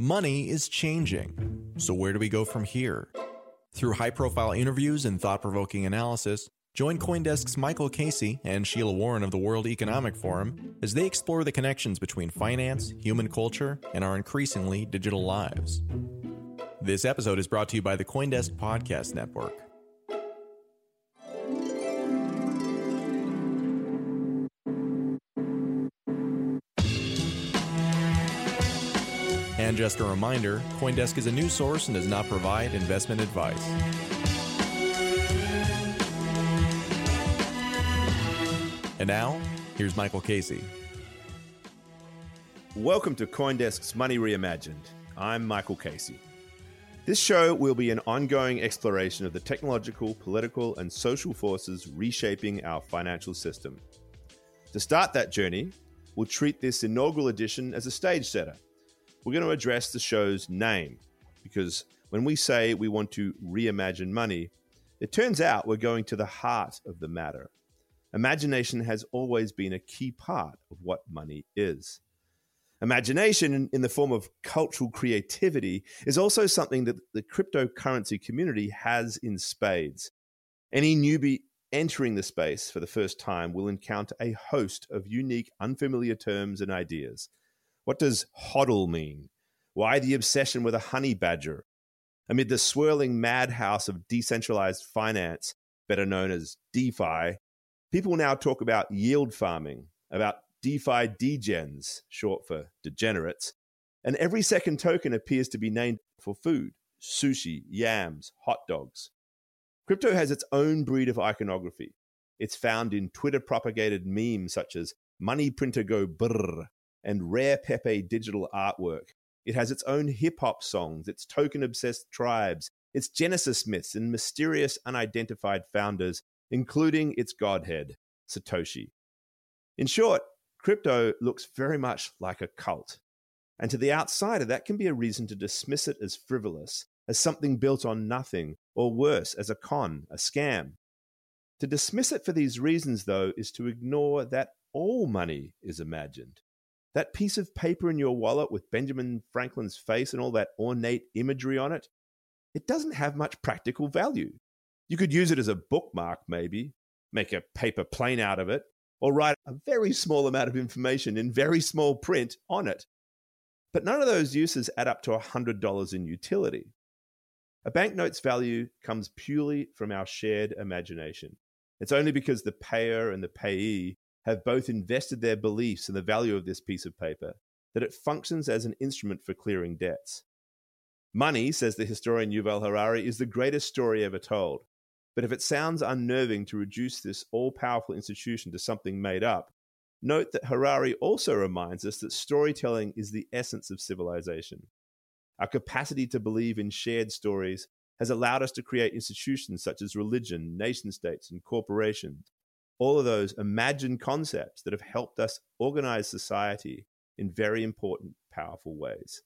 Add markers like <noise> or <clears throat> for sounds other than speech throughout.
Money is changing. So, where do we go from here? Through high profile interviews and thought provoking analysis, join Coindesk's Michael Casey and Sheila Warren of the World Economic Forum as they explore the connections between finance, human culture, and our increasingly digital lives. This episode is brought to you by the Coindesk Podcast Network. Just a reminder Coindesk is a news source and does not provide investment advice. And now, here's Michael Casey. Welcome to Coindesk's Money Reimagined. I'm Michael Casey. This show will be an ongoing exploration of the technological, political, and social forces reshaping our financial system. To start that journey, we'll treat this inaugural edition as a stage setter we're going to address the show's name because when we say we want to reimagine money, it turns out we're going to the heart of the matter. Imagination has always been a key part of what money is. Imagination, in the form of cultural creativity, is also something that the cryptocurrency community has in spades. Any newbie entering the space for the first time will encounter a host of unique, unfamiliar terms and ideas. What does hodl mean? Why the obsession with a honey badger? Amid the swirling madhouse of decentralized finance, better known as DeFi, people now talk about yield farming, about DeFi degens, short for degenerates, and every second token appears to be named for food sushi, yams, hot dogs. Crypto has its own breed of iconography. It's found in Twitter propagated memes such as money printer go brrr and rare Pepe digital artwork. It has its own hip hop songs, its token obsessed tribes, its Genesis myths, and mysterious unidentified founders, including its godhead, Satoshi. In short, crypto looks very much like a cult. And to the outsider, that can be a reason to dismiss it as frivolous, as something built on nothing, or worse, as a con, a scam. To dismiss it for these reasons, though, is to ignore that all money is imagined. That piece of paper in your wallet with Benjamin Franklin's face and all that ornate imagery on it, it doesn't have much practical value. You could use it as a bookmark, maybe, make a paper plane out of it, or write a very small amount of information in very small print on it. But none of those uses add up to $100 in utility. A banknote's value comes purely from our shared imagination. It's only because the payer and the payee have both invested their beliefs in the value of this piece of paper, that it functions as an instrument for clearing debts. Money, says the historian Yuval Harari, is the greatest story ever told. But if it sounds unnerving to reduce this all powerful institution to something made up, note that Harari also reminds us that storytelling is the essence of civilization. Our capacity to believe in shared stories has allowed us to create institutions such as religion, nation states, and corporations all of those imagined concepts that have helped us organize society in very important, powerful ways.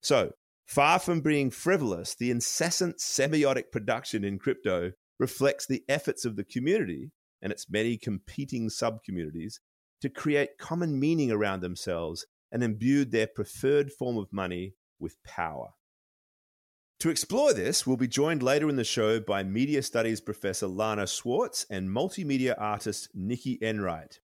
So, far from being frivolous, the incessant semiotic production in crypto reflects the efforts of the community and its many competing subcommunities to create common meaning around themselves and imbued their preferred form of money with power. To explore this, we'll be joined later in the show by media studies professor Lana Swartz and multimedia artist Nikki Enright.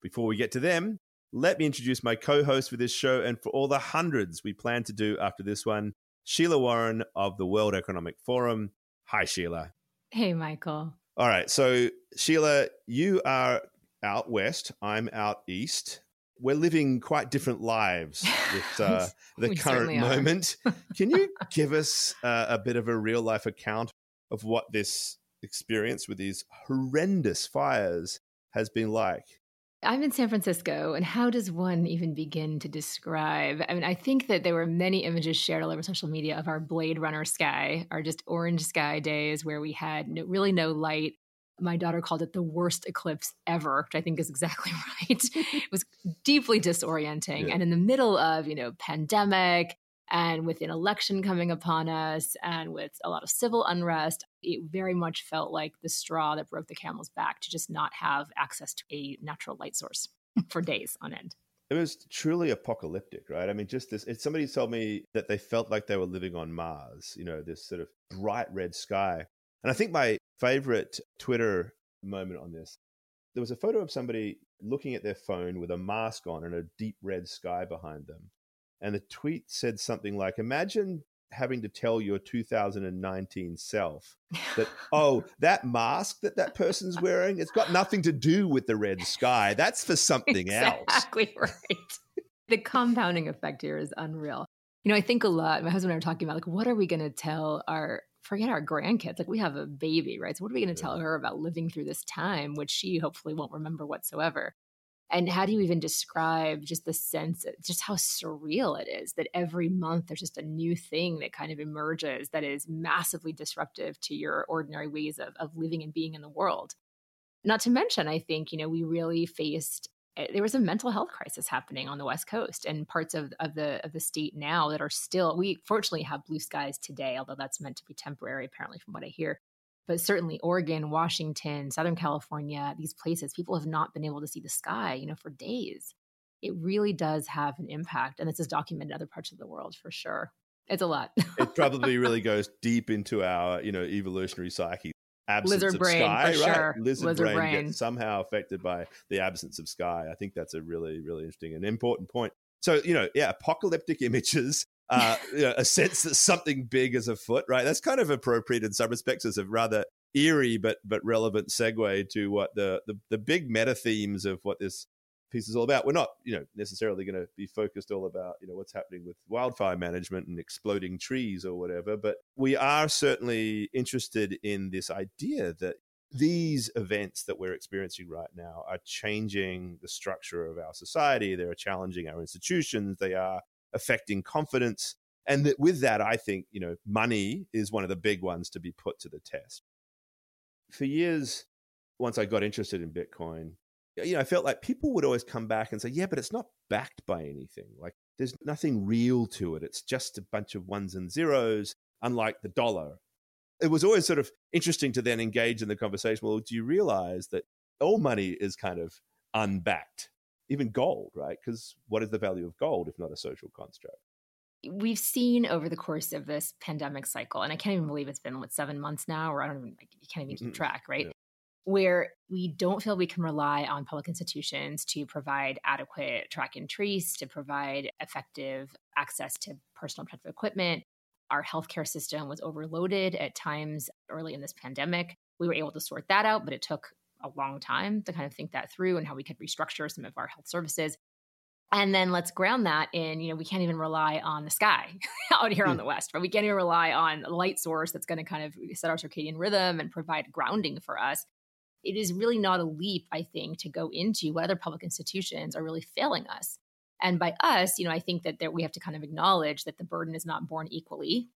Before we get to them, let me introduce my co host for this show and for all the hundreds we plan to do after this one, Sheila Warren of the World Economic Forum. Hi, Sheila. Hey, Michael. All right. So, Sheila, you are out west, I'm out east we're living quite different lives <laughs> with uh, the current moment. <laughs> Can you give us uh, a bit of a real life account of what this experience with these horrendous fires has been like? I'm in San Francisco, and how does one even begin to describe? I mean, I think that there were many images shared all over social media of our Blade Runner sky, our just orange sky days where we had no, really no light my daughter called it the worst eclipse ever, which I think is exactly <laughs> right. it was deeply disorienting. Yeah. And in the middle of, you know, pandemic and with an election coming upon us and with a lot of civil unrest, it very much felt like the straw that broke the camel's back to just not have access to a natural light source for days on end. it was truly apocalyptic, right? I mean, just this. It, somebody told me that they felt like they were living on Mars. You know, this sort of bright red sky. And I think my favorite Twitter moment on this, there was a photo of somebody looking at their phone with a mask on and a deep red sky behind them. And the tweet said something like, "Imagine having to tell your 2019 self that <laughs> oh that mask that that person's wearing it's got nothing to do with the red sky. That's for something exactly else. Exactly right. The compounding effect here is unreal. You know i think a lot my husband and i are talking about like what are we going to tell our forget our grandkids like we have a baby right? So what are we going to tell her about living through this time which she hopefully won't remember whatsoever? And how do you even describe just the sense, of, just how surreal it is that every month there's just a new thing that kind of emerges that is massively disruptive to your ordinary ways of, of living and being in the world? Not to mention, I think, you know, we really faced Eh, there was a mental health crisis happening on the west coast and parts of, of the of the state now that are still we fortunately have blue skies today although that's meant to be temporary apparently from what i hear but certainly Oregon, Washington, Southern California, these places, people have not been able to see the sky, you know, for days. It really does have an impact. And this is documented in other parts of the world for sure. It's a lot. it probably really <laughs> goes deep into our, you know, evolutionary psyche. Absence Lizard of brain, sky, right? Sure. Lizard, Lizard brain, brain gets somehow affected by the absence of sky. I think that's a really, really interesting and important point. So, you know, yeah, apocalyptic images uh, you know, a sense that something big is afoot, right? That's kind of appropriate in some respects as a rather eerie but but relevant segue to what the the, the big meta themes of what this piece is all about. We're not, you know, necessarily going to be focused all about, you know, what's happening with wildfire management and exploding trees or whatever, but we are certainly interested in this idea that these events that we're experiencing right now are changing the structure of our society. They are challenging our institutions. They are affecting confidence. And that with that, I think, you know, money is one of the big ones to be put to the test. For years, once I got interested in Bitcoin, you know, I felt like people would always come back and say, yeah, but it's not backed by anything. Like there's nothing real to it. It's just a bunch of ones and zeros, unlike the dollar. It was always sort of interesting to then engage in the conversation. Well, do you realize that all money is kind of unbacked? even gold, right? Because what is the value of gold if not a social construct? We've seen over the course of this pandemic cycle, and I can't even believe it's been what seven months now, or I don't even, I can't even keep track, right? Yeah. Where we don't feel we can rely on public institutions to provide adequate track and trace, to provide effective access to personal protective equipment. Our healthcare system was overloaded at times early in this pandemic. We were able to sort that out, but it took a long time to kind of think that through and how we could restructure some of our health services. And then let's ground that in, you know, we can't even rely on the sky <laughs> out here on hmm. the West, but we can't even rely on a light source that's going to kind of set our circadian rhythm and provide grounding for us. It is really not a leap, I think, to go into what other public institutions are really failing us. And by us, you know, I think that there, we have to kind of acknowledge that the burden is not borne equally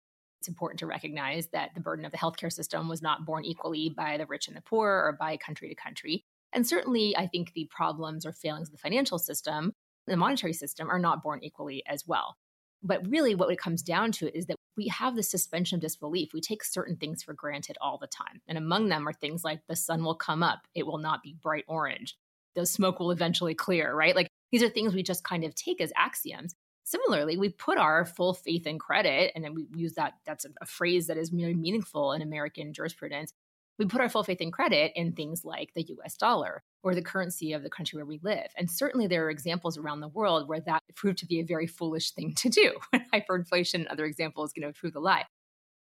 it's important to recognize that the burden of the healthcare system was not borne equally by the rich and the poor or by country to country. And certainly, I think the problems or failings of the financial system, the monetary system, are not borne equally as well. But really, what it comes down to is that we have the suspension of disbelief. We take certain things for granted all the time. And among them are things like the sun will come up, it will not be bright orange, the smoke will eventually clear, right? Like these are things we just kind of take as axioms. Similarly, we put our full faith and credit, and then we use that, that's a, phrase that is very meaningful in American jurisprudence. We put our full faith and credit in things like the US dollar or the currency of the country where we live. And certainly there are examples around the world where that proved to be a very foolish thing to do. <laughs> Hyperinflation and other examples, you know, prove the lie.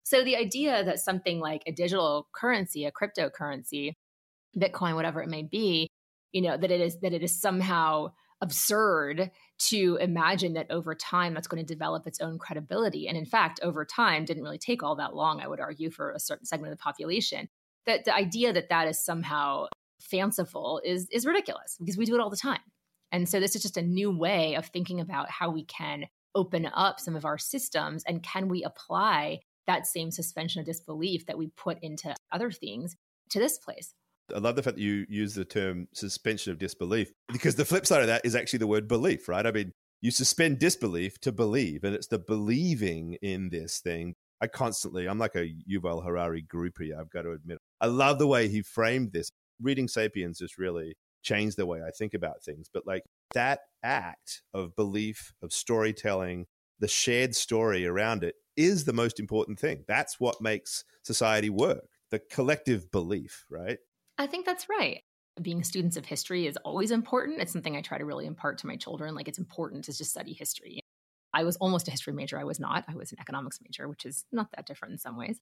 So the idea that something like a digital currency, a cryptocurrency, Bitcoin, whatever it may be, you know, that it is that it is somehow absurd to imagine that over time that's going to develop its own credibility. And in fact, over time didn't really take all that long, I would argue, for a certain segment of the population. That the idea that that is somehow fanciful is is ridiculous because we do it all the time. And so this is just a new way of thinking about how we can open up some of our systems and can we apply that same suspension of disbelief that we put into other things to this place. I love the fact that you use the term suspension of disbelief because the flip side of that is actually the word belief, right? I mean, you suspend disbelief to believe, and it's the believing in this thing. I constantly, I'm like a Yuval Harari groupie, I've got to admit. I love the way he framed this. Reading Sapiens just really changed the way I think about things. But like that act of belief, of storytelling, the shared story around it is the most important thing. That's what makes society work the collective belief, right? I think that's right. Being students of history is always important. It's something I try to really impart to my children. Like, it's important to just study history. I was almost a history major. I was not. I was an economics major, which is not that different in some ways.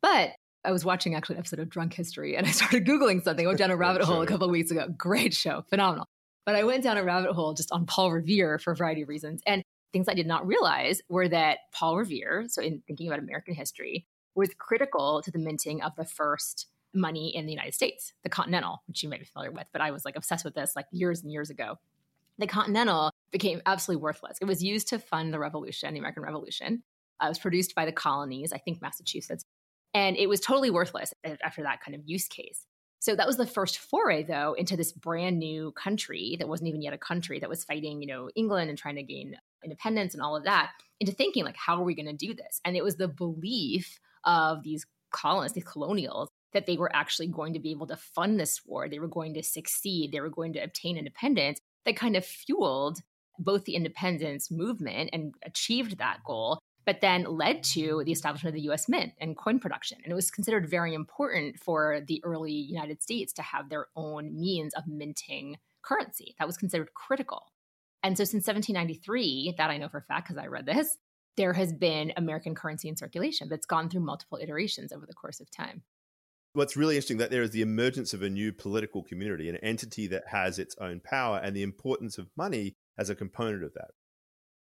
But I was watching actually an episode of Drunk History and I started <laughs> Googling something. I went down a <laughs> rabbit hole a couple of weeks ago. Great show, phenomenal. But I went down a rabbit hole just on Paul Revere for a variety of reasons. And things I did not realize were that Paul Revere, so in thinking about American history, was critical to the minting of the first money in the United States, the Continental, which you might be familiar with, but I was like obsessed with this like years and years ago. The Continental became absolutely worthless. It was used to fund the revolution, the American Revolution. Uh, it was produced by the colonies, I think Massachusetts, and it was totally worthless after that kind of use case. So that was the first foray, though, into this brand new country that wasn't even yet a country that was fighting, you know, England and trying to gain independence and all of that, into thinking like, how are we going to do this? And it was the belief of these colonists, these colonials, that they were actually going to be able to fund this war. They were going to succeed. They were going to obtain independence that kind of fueled both the independence movement and achieved that goal, but then led to the establishment of the US Mint and coin production. And it was considered very important for the early United States to have their own means of minting currency. That was considered critical. And so since 1793, that I know for a fact because I read this, there has been American currency in circulation that's gone through multiple iterations over the course of time. What's really interesting that there is the emergence of a new political community, an entity that has its own power, and the importance of money as a component of that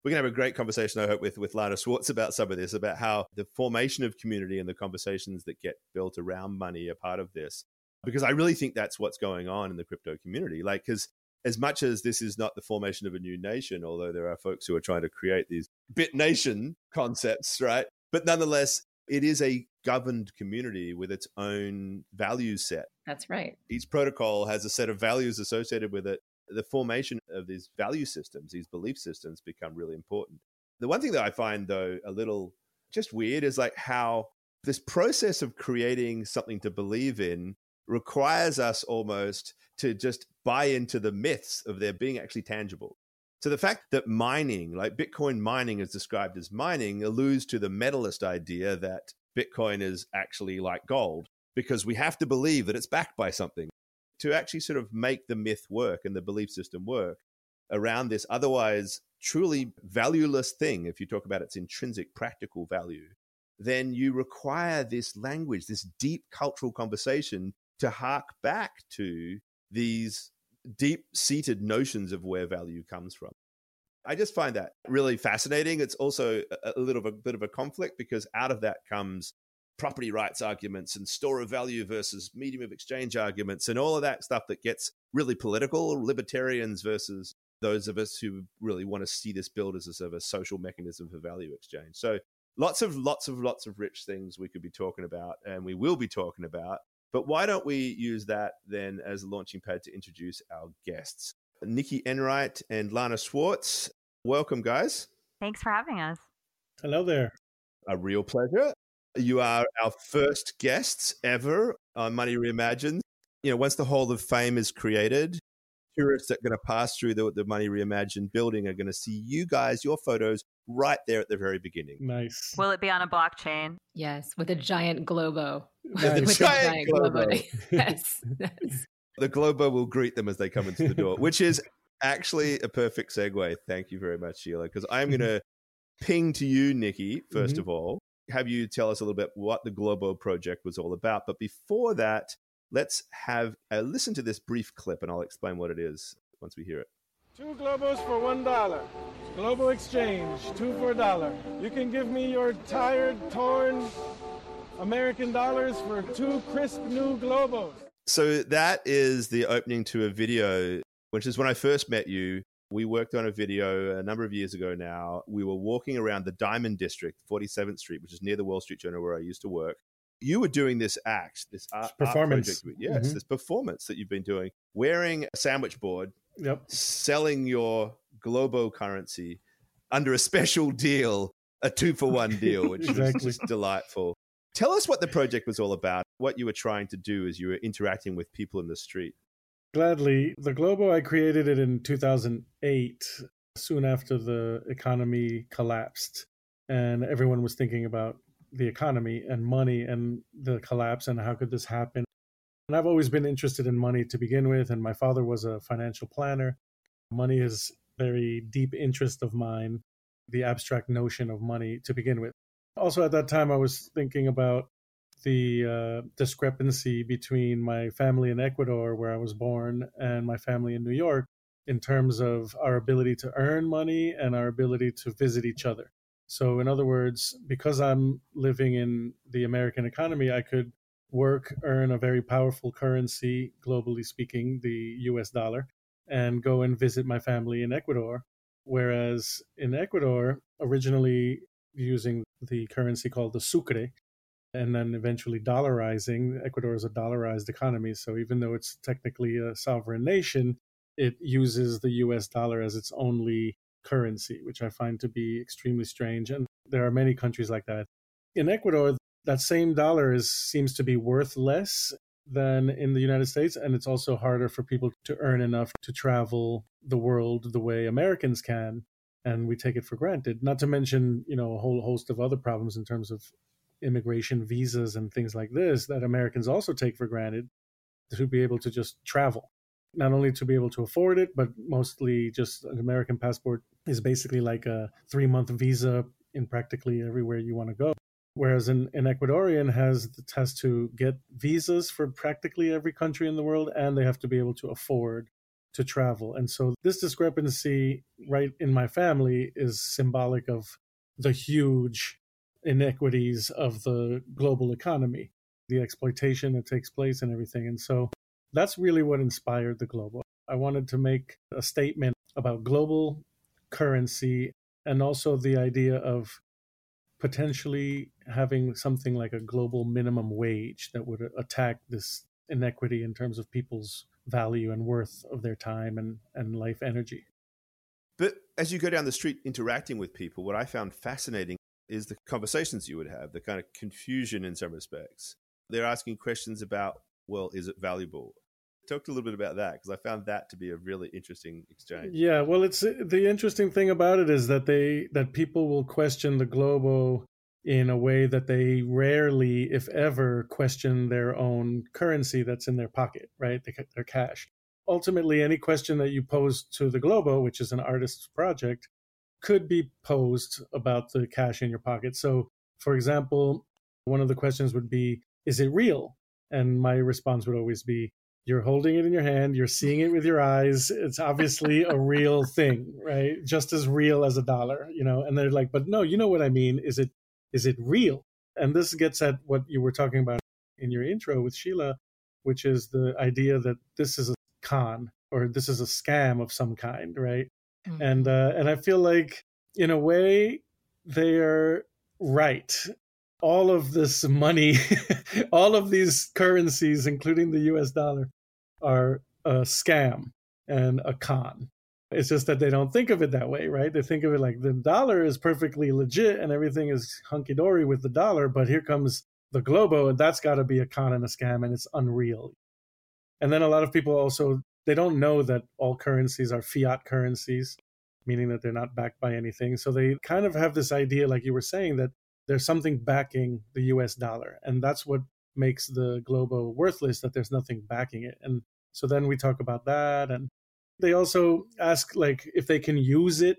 we're going to have a great conversation, I hope, with, with Lana Swartz about some of this, about how the formation of community and the conversations that get built around money are part of this. Because I really think that's what's going on in the crypto community. Like, because as much as this is not the formation of a new nation, although there are folks who are trying to create these bit nation concepts, right? But nonetheless, it is a governed community with its own value set. That's right. Each protocol has a set of values associated with it the formation of these value systems, these belief systems become really important. The one thing that I find, though, a little just weird is like how this process of creating something to believe in requires us almost to just buy into the myths of their being actually tangible. So the fact that mining, like Bitcoin mining is described as mining, alludes to the metallist idea that Bitcoin is actually like gold because we have to believe that it's backed by something to actually sort of make the myth work and the belief system work around this otherwise truly valueless thing, if you talk about its intrinsic practical value, then you require this language, this deep cultural conversation to hark back to these deep seated notions of where value comes from. I just find that really fascinating. It's also a little bit, a bit of a conflict because out of that comes property rights arguments and store of value versus medium of exchange arguments and all of that stuff that gets really political, libertarians versus those of us who really want to see this build as a sort of a social mechanism for value exchange. So lots of lots of lots of rich things we could be talking about and we will be talking about. But why don't we use that then as a launching pad to introduce our guests? Nikki Enright and Lana Swartz. Welcome, guys. Thanks for having us. Hello there. A real pleasure. You are our first guests ever on Money Reimagined. You know, once the Hall of Fame is created, tourists that are going to pass through the, the Money Reimagined building are going to see you guys, your photos, right there at the very beginning. Nice. Will it be on a blockchain? Yes, with a giant globo. Nice. With, <laughs> giant, a giant globo. globo. <laughs> yes, yes. The globo will greet them as they come into the door, which is actually a perfect segue. Thank you very much, Sheila, because I'm going to ping to you, Nikki, 1st mm-hmm. of all, have you tell us a little bit what the Globo project was all about. But before that, let's have a listen to this brief clip and I'll explain what it is once we hear it. Two Globos for one dollar. Global Exchange, two for a dollar. You can give me your tired, torn American dollars for two crisp new Globos. So that is the opening to a video, which is when I first met you we worked on a video a number of years ago now. We were walking around the Diamond District, 47th Street, which is near the Wall Street Journal where I used to work. You were doing this act, this art, performance. Art yes, mm-hmm. this performance that you've been doing, wearing a sandwich board, yep. selling your Globo currency under a special deal, a two for one deal, which <laughs> exactly. was just delightful. Tell us what the project was all about, what you were trying to do as you were interacting with people in the street. Gladly. The Globo, I created it in 2008, soon after the economy collapsed. And everyone was thinking about the economy and money and the collapse and how could this happen. And I've always been interested in money to begin with. And my father was a financial planner. Money is very deep interest of mine, the abstract notion of money to begin with. Also, at that time, I was thinking about the uh, discrepancy between my family in Ecuador, where I was born, and my family in New York in terms of our ability to earn money and our ability to visit each other. So, in other words, because I'm living in the American economy, I could work, earn a very powerful currency, globally speaking, the US dollar, and go and visit my family in Ecuador. Whereas in Ecuador, originally using the currency called the sucre, and then eventually dollarizing. Ecuador is a dollarized economy, so even though it's technically a sovereign nation, it uses the US dollar as its only currency, which I find to be extremely strange. And there are many countries like that. In Ecuador, that same dollar is seems to be worth less than in the United States, and it's also harder for people to earn enough to travel the world the way Americans can, and we take it for granted. Not to mention, you know, a whole host of other problems in terms of immigration visas and things like this that Americans also take for granted to be able to just travel. Not only to be able to afford it, but mostly just an American passport is basically like a three month visa in practically everywhere you want to go. Whereas an, an Ecuadorian has has to get visas for practically every country in the world, and they have to be able to afford to travel. And so this discrepancy right in my family is symbolic of the huge inequities of the global economy, the exploitation that takes place and everything. And so that's really what inspired the global. I wanted to make a statement about global currency and also the idea of potentially having something like a global minimum wage that would attack this inequity in terms of people's value and worth of their time and, and life energy. But as you go down the street interacting with people, what I found fascinating is the conversations you would have, the kind of confusion in some respects. They're asking questions about, well, is it valuable? Talk a little bit about that because I found that to be a really interesting exchange. Yeah, well, it's uh, the interesting thing about it is that they that people will question the Globo in a way that they rarely, if ever, question their own currency that's in their pocket, right? Their cash. Ultimately, any question that you pose to the Globo, which is an artist's project, could be posed about the cash in your pocket. So, for example, one of the questions would be, Is it real? And my response would always be, You're holding it in your hand, you're seeing it with your eyes. It's obviously a real thing, right? Just as real as a dollar, you know? And they're like, But no, you know what I mean. Is it is it real? And this gets at what you were talking about in your intro with Sheila, which is the idea that this is a con or this is a scam of some kind, right? Mm-hmm. And uh, and I feel like in a way they are right. All of this money, <laughs> all of these currencies, including the US dollar, are a scam and a con. It's just that they don't think of it that way, right? They think of it like the dollar is perfectly legit and everything is hunky dory with the dollar, but here comes the Globo, and that's got to be a con and a scam, and it's unreal. And then a lot of people also they don't know that all currencies are fiat currencies, meaning that they're not backed by anything. So they kind of have this idea, like you were saying, that there's something backing the US dollar. And that's what makes the Globo worthless, that there's nothing backing it. And so then we talk about that. And they also ask, like, if they can use it.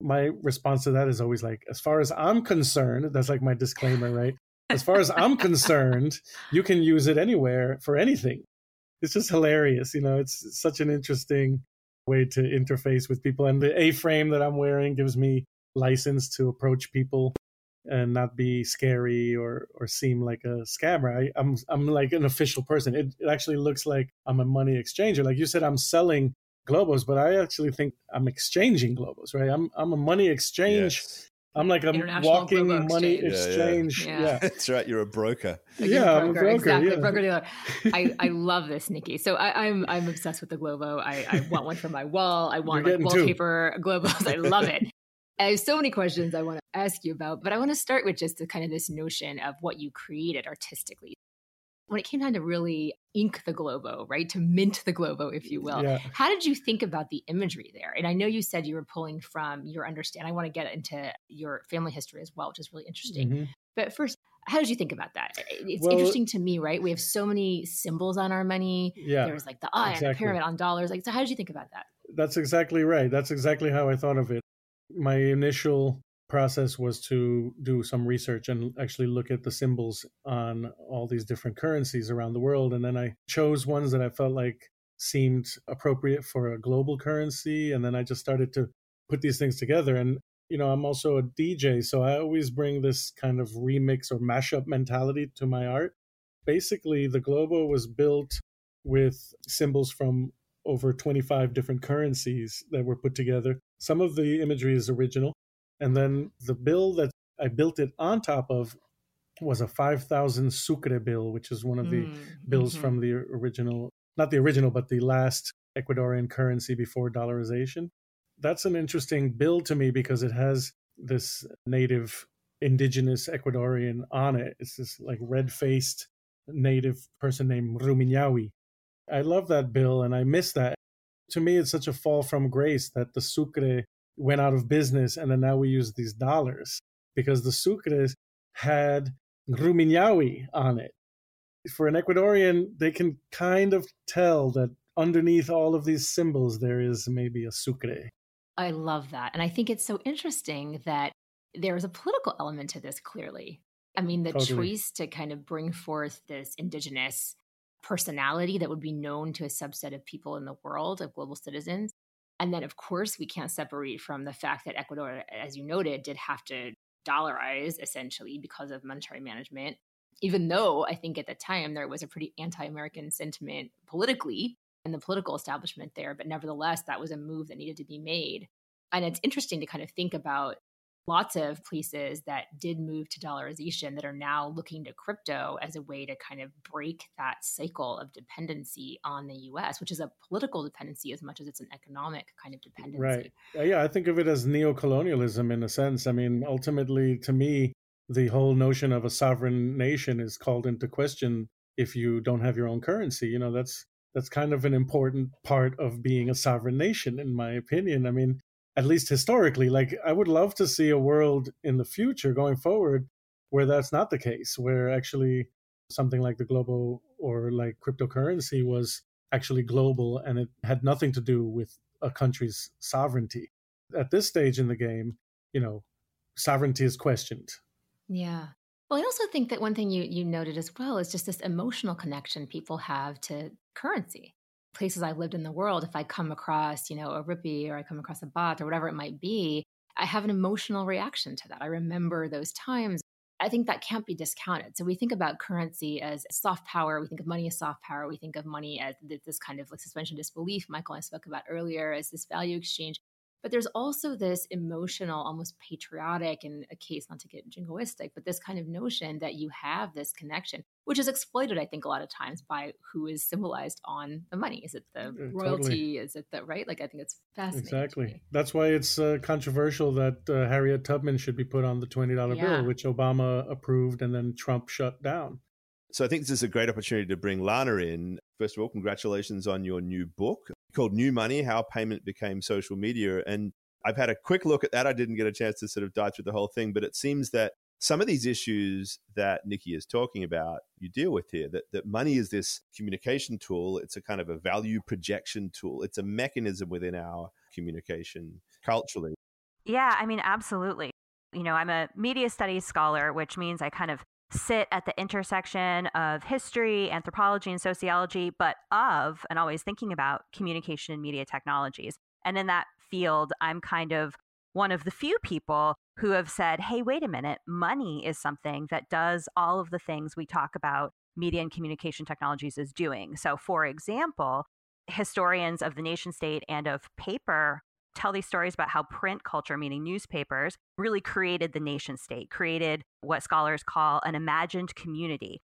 My response to that is always like, as far as I'm concerned, that's like my disclaimer, right? As far as I'm concerned, <laughs> you can use it anywhere for anything it's just hilarious. You know, it's such an interesting way to interface with people. And the A frame that I'm wearing gives me license to approach people and not be scary or or seem like a scammer. I, am I'm, I'm like an official person. It, it actually looks like I'm a money exchanger. Like you said, I'm selling globos, but I actually think I'm exchanging globos, right? I'm I'm a money exchange Yes. I'm like a walking Globo money exchange. exchange. Yeah, Yeah. <laughs> That's right. You're a broker. Like Yeah, a I'm a broker, exactly, yeah. broker dealer. <laughs> I, I love this, Nikki. So I, I'm I'm obsessed with the Globo. I, I want one for my wall. I want like getting two. wallpaper Globos. I love it. I have so many questions I want to ask you about, but I want to start with just the kind of this notion of what you created artistically. when it came time to really ink the Globo, right? To mint the Globo, if you will. Yeah. How did you think about the imagery there? And I know you said you were pulling from your understanding. I want to get into your family history as well, which is really interesting. Mm-hmm. But first, how did you think about that? It's well, interesting to me, right? We have so many symbols on our money. Yeah. There's like the eye exactly. and the pyramid on dollars. Like, so how did you think about that? That's exactly right. That's exactly how I thought of it. My initial process was to do some research and actually look at the symbols on all these different currencies around the world. And then I chose ones that I felt like seemed appropriate for a global currency. And then I just started to put these things together. And, you know, I'm also a DJ, so I always bring this kind of remix or mashup mentality to my art. Basically, the Globo was built with symbols from over 25 different currencies that were put together. Some of the imagery is original, and then the bill that I built it on top of was a 5,000 sucre bill, which is one of the mm, bills mm-hmm. from the original, not the original, but the last Ecuadorian currency before dollarization. That's an interesting bill to me because it has this native indigenous Ecuadorian on it. It's this like red faced native person named Rumiñahui. I love that bill and I miss that. To me, it's such a fall from grace that the sucre went out of business and then now we use these dollars because the sucres had Rumiñahui on it. For an Ecuadorian, they can kind of tell that underneath all of these symbols there is maybe a sucre. I love that. And I think it's so interesting that there is a political element to this clearly. I mean, the totally. choice to kind of bring forth this indigenous personality that would be known to a subset of people in the world, of global citizens, and then, of course, we can't separate from the fact that Ecuador, as you noted, did have to dollarize essentially because of monetary management. Even though I think at the time there was a pretty anti American sentiment politically in the political establishment there, but nevertheless, that was a move that needed to be made. And it's interesting to kind of think about lots of places that did move to dollarization that are now looking to crypto as a way to kind of break that cycle of dependency on the US, which is a political dependency as much as it's an economic kind of dependency. Right. Uh, yeah, I think of it as neocolonialism in a sense. I mean, ultimately, to me, the whole notion of a sovereign nation is called into question if you don't have your own currency. You know, that's that's kind of an important part of being a sovereign nation, in my opinion. I mean, at least historically. Like I would love to see a world in the future going forward where that's not the case, where actually something like the global or like cryptocurrency was actually global and it had nothing to do with a country's sovereignty. At this stage in the game, you know, sovereignty is questioned. Yeah. Well, I also think that one thing you you noted as well is just this emotional connection people have to currency places I've lived in the world, if I come across, you know, a rupee or I come across a baht or whatever it might be, I have an emotional reaction to that. I remember those times. I think that can't be discounted. So we think about currency as soft power. We think of money as soft power. We think of money as this kind of like suspension disbelief Michael and I spoke about earlier as this value exchange. But there's also this emotional, almost patriotic, in a case not to get jingoistic, but this kind of notion that you have this connection, which is exploited, I think, a lot of times by who is symbolized on the money. Is it the uh, royalty? Totally. Is it the right? Like, I think it's fascinating. Exactly. That's why it's uh, controversial that uh, Harriet Tubman should be put on the twenty dollar yeah. bill, which Obama approved and then Trump shut down. So I think this is a great opportunity to bring Lana in. First of all, congratulations on your new book called New Money How Payment Became Social Media. And I've had a quick look at that. I didn't get a chance to sort of dive through the whole thing, but it seems that some of these issues that Nikki is talking about, you deal with here. That, that money is this communication tool, it's a kind of a value projection tool, it's a mechanism within our communication culturally. Yeah, I mean, absolutely. You know, I'm a media studies scholar, which means I kind of sit at the intersection of history, anthropology, and sociology, but of and always thinking about communication and media technologies. And in that field, I'm kind of one of the few people who have said, hey, wait a minute, money is something that does all of the things we talk about media and communication technologies is doing. So, for example, historians of the nation state and of paper tell these stories about how print culture, meaning newspapers, really created the nation state, created what scholars call an imagined community.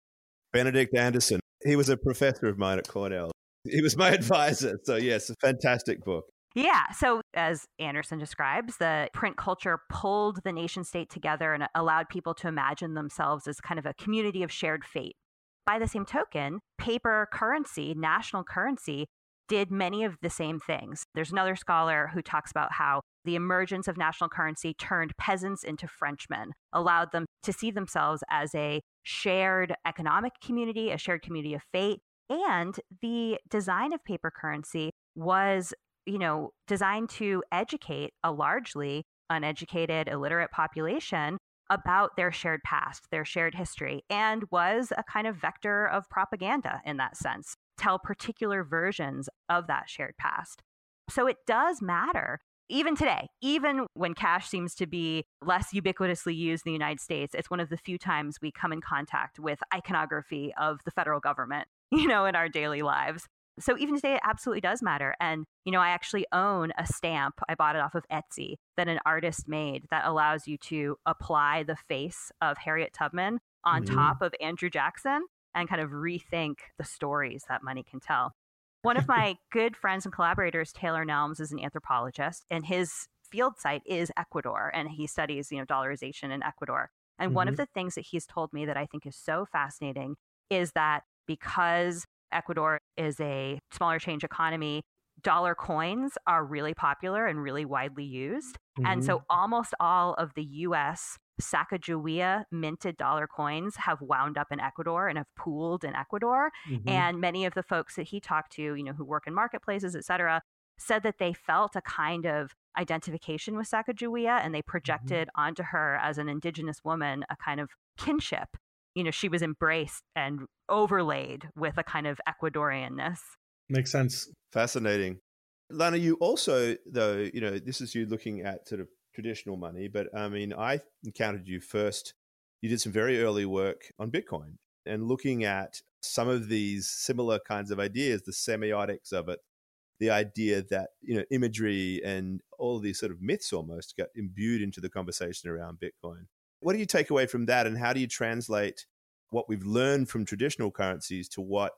Benedict Anderson, he was a professor of mine at Cornell. He was my <laughs> advisor. So, yes, a fantastic book. Yeah. So, as Anderson describes, the print culture pulled the nation state together and allowed people to imagine themselves as kind of a community of shared fate. by the same token, paper currency, national currency, did many of the same things. There's another scholar who talks about how the emergence of national currency turned peasants into Frenchmen, allowed them to see themselves as a shared economic community, a shared community of fate. And the design of paper currency was, you know, designed to educate a largely uneducated, illiterate population about their shared past, their shared history, and was a kind of vector of propaganda in that sense, tell particular versions of that shared past. So it does matter. Even today, even when cash seems to be less ubiquitously used in the United States, it's one of the few times we come in contact with iconography of the federal government, <laughs> you know, in our daily lives. So even today, it absolutely does matter. And, you know, I actually own a stamp. I bought it off of Etsy that an artist made that allows you to apply the face of Harriet Tubman on mm-hmm. top of Andrew Jackson and kind of rethink the stories that money can tell. One of <laughs> my good friends and collaborators, Taylor Nelms, is an anthropologist, and his field site is Ecuador, and he studies, you know, dollarization in Ecuador. And mm-hmm. one of mm-hmm. the things that he's told me that I think is so fascinating is that because Ecuador is a smaller change economy. Dollar coins are really popular and really widely used. Mm-hmm. And so almost all of the US Sacagawea minted dollar coins have wound up in Ecuador and have pooled in Ecuador. Mm-hmm. And many of the folks that he talked to, you know, who work in marketplaces, et cetera, said that they felt a kind of identification with Sacagawea and they mm-hmm. projected mm-hmm. onto her as an indigenous woman a kind of kinship you know, she was embraced and overlaid with a kind of Ecuadorianness. Makes sense. Fascinating. Lana, you also, though, you know, this is you looking at sort of traditional money, but I mean, I encountered you first. You did some very early work on Bitcoin and looking at some of these similar kinds of ideas, the semiotics of it, the idea that, you know, imagery and all these sort of myths almost got imbued into the conversation around Bitcoin. What do you take away from that, and how do you translate what we've learned from traditional currencies to what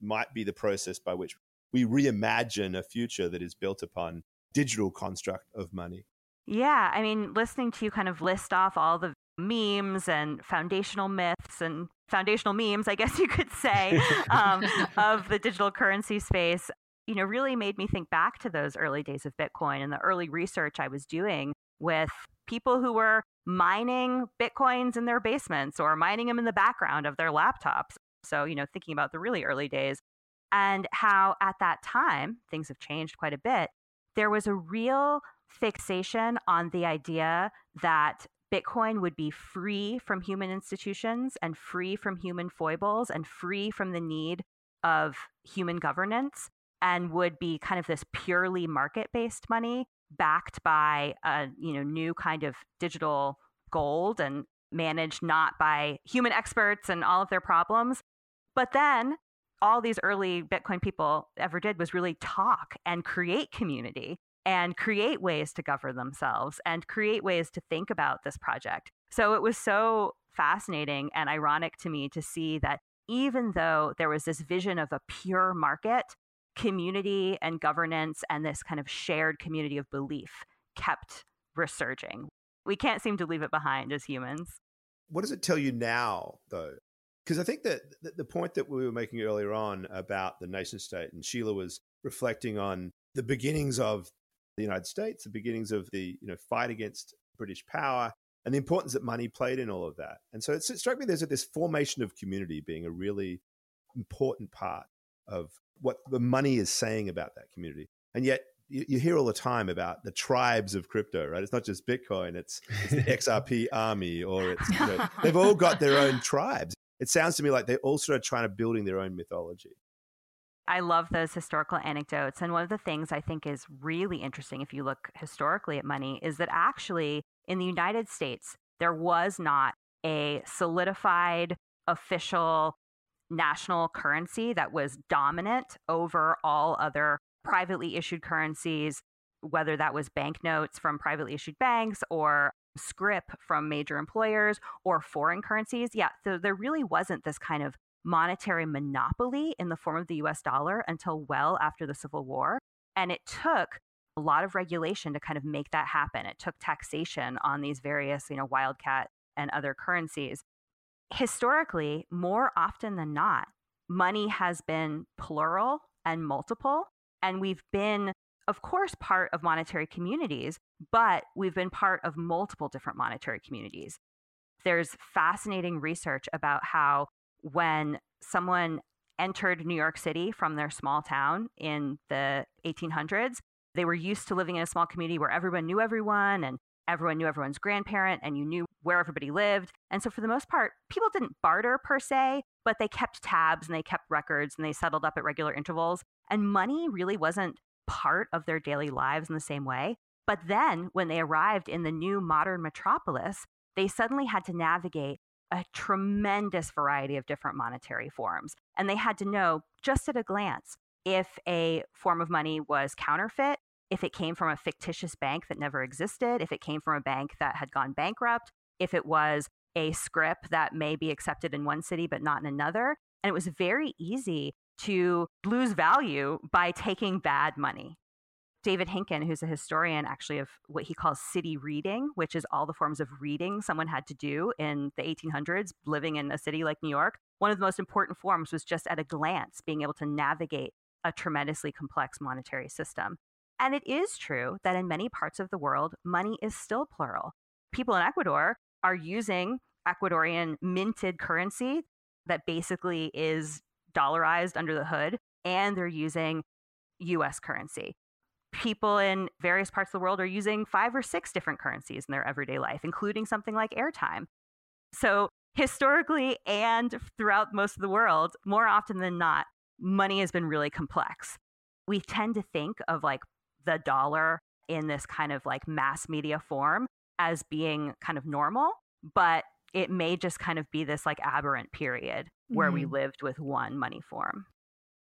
might be the process by which we reimagine a future that is built upon digital construct of money? Yeah, I mean, listening to you kind of list off all the memes and foundational myths and foundational memes, I guess <laughs> you could say, um, of the digital currency space, you know, really made me think back to those early days of Bitcoin and the early research I was doing with people who were mining bitcoins in their basements or mining them in the background of their laptops. So, you know, thinking about the really early days and how at that time, things have changed quite a bit. There was a real fixation on the idea that Bitcoin would be free from human institutions and free from human foibles and free from the need of human governance and would be kind of this purely market based money backed by a you know new kind of digital gold and managed not by human experts and all of their problems. But then all these early Bitcoin people ever did was really talk and create community and create ways to govern themselves and create ways to think about this project. So it was so fascinating and ironic to me to see that even though there was this vision of a pure market, community and governance and this kind of shared community of belief kept resurging. We can't seem to leave it behind as humans. What does it tell you now, though? Because I think that the point that we were making earlier on about the nation state, and Sheila was reflecting on the beginnings of the United States, the beginnings of the you know fight against British power, and the importance that money played in all of that. And so it struck me there's this formation of community being a really important part of what the money is saying about that community. And yet you, you, hear all the time about the tribes of crypto, right? It's not just Bitcoin, it's, it's the <laughs> XRP army, or it's, you know, <laughs> they've all got their own tribes. It sounds to me like they're all sort of trying to building their own mythology. I love those historical anecdotes. And one of the things I think is really interesting if you look historically at money is that actually in the United States, there was not a solidified official national currency that was dominant over all other privately issued currencies, whether that was banknotes from privately issued banks or scrip from major employers or foreign currencies. Yeah, so there really wasn't this kind of monetary monopoly in the form of the US dollar until well after the Civil War. And it took a lot of regulation to kind of make that happen. It took taxation on these various, you know, wildcat and other currencies. historically, more often than not, money has been plural and multiple. And we've been, of course, part of monetary communities, but we've been part of multiple different monetary communities. There's fascinating research about how when someone entered New York City from their small town in the 1800s, they were used to living in a small community where everyone knew everyone and everyone knew everyone's grandparent and you knew where everybody lived. And so, for the most part, people didn't barter per se, but they kept tabs and they kept records and they settled up at regular intervals. And money really wasn't part of their daily lives in the same way. But then, when they arrived in the new modern metropolis, they suddenly had to navigate a tremendous variety of different monetary forms. And they had to know just at a glance if a form of money was counterfeit, if it came from a fictitious bank that never existed, if it came from a bank that had gone bankrupt, if it was a scrip that may be accepted in one city but not in another. And it was very easy to lose value by taking bad money. David Henkin, who's a historian actually of what he calls city reading, which is all the forms of reading someone had to do in the 1800s, living in a city like New York. One of the most important forms was just at a glance being able to navigate a tremendously complex monetary system. And it is true that in many parts of the world, money is still plural. People in Ecuador are using Ecuadorian minted currency that basically is dollarized under the hood, and they're using US currency. People in various parts of the world are using five or six different currencies in their everyday life, including something like airtime. So, historically and throughout most of the world, more often than not, money has been really complex. We tend to think of like the dollar in this kind of like mass media form as being kind of normal, but it may just kind of be this like aberrant period where mm-hmm. we lived with one money form.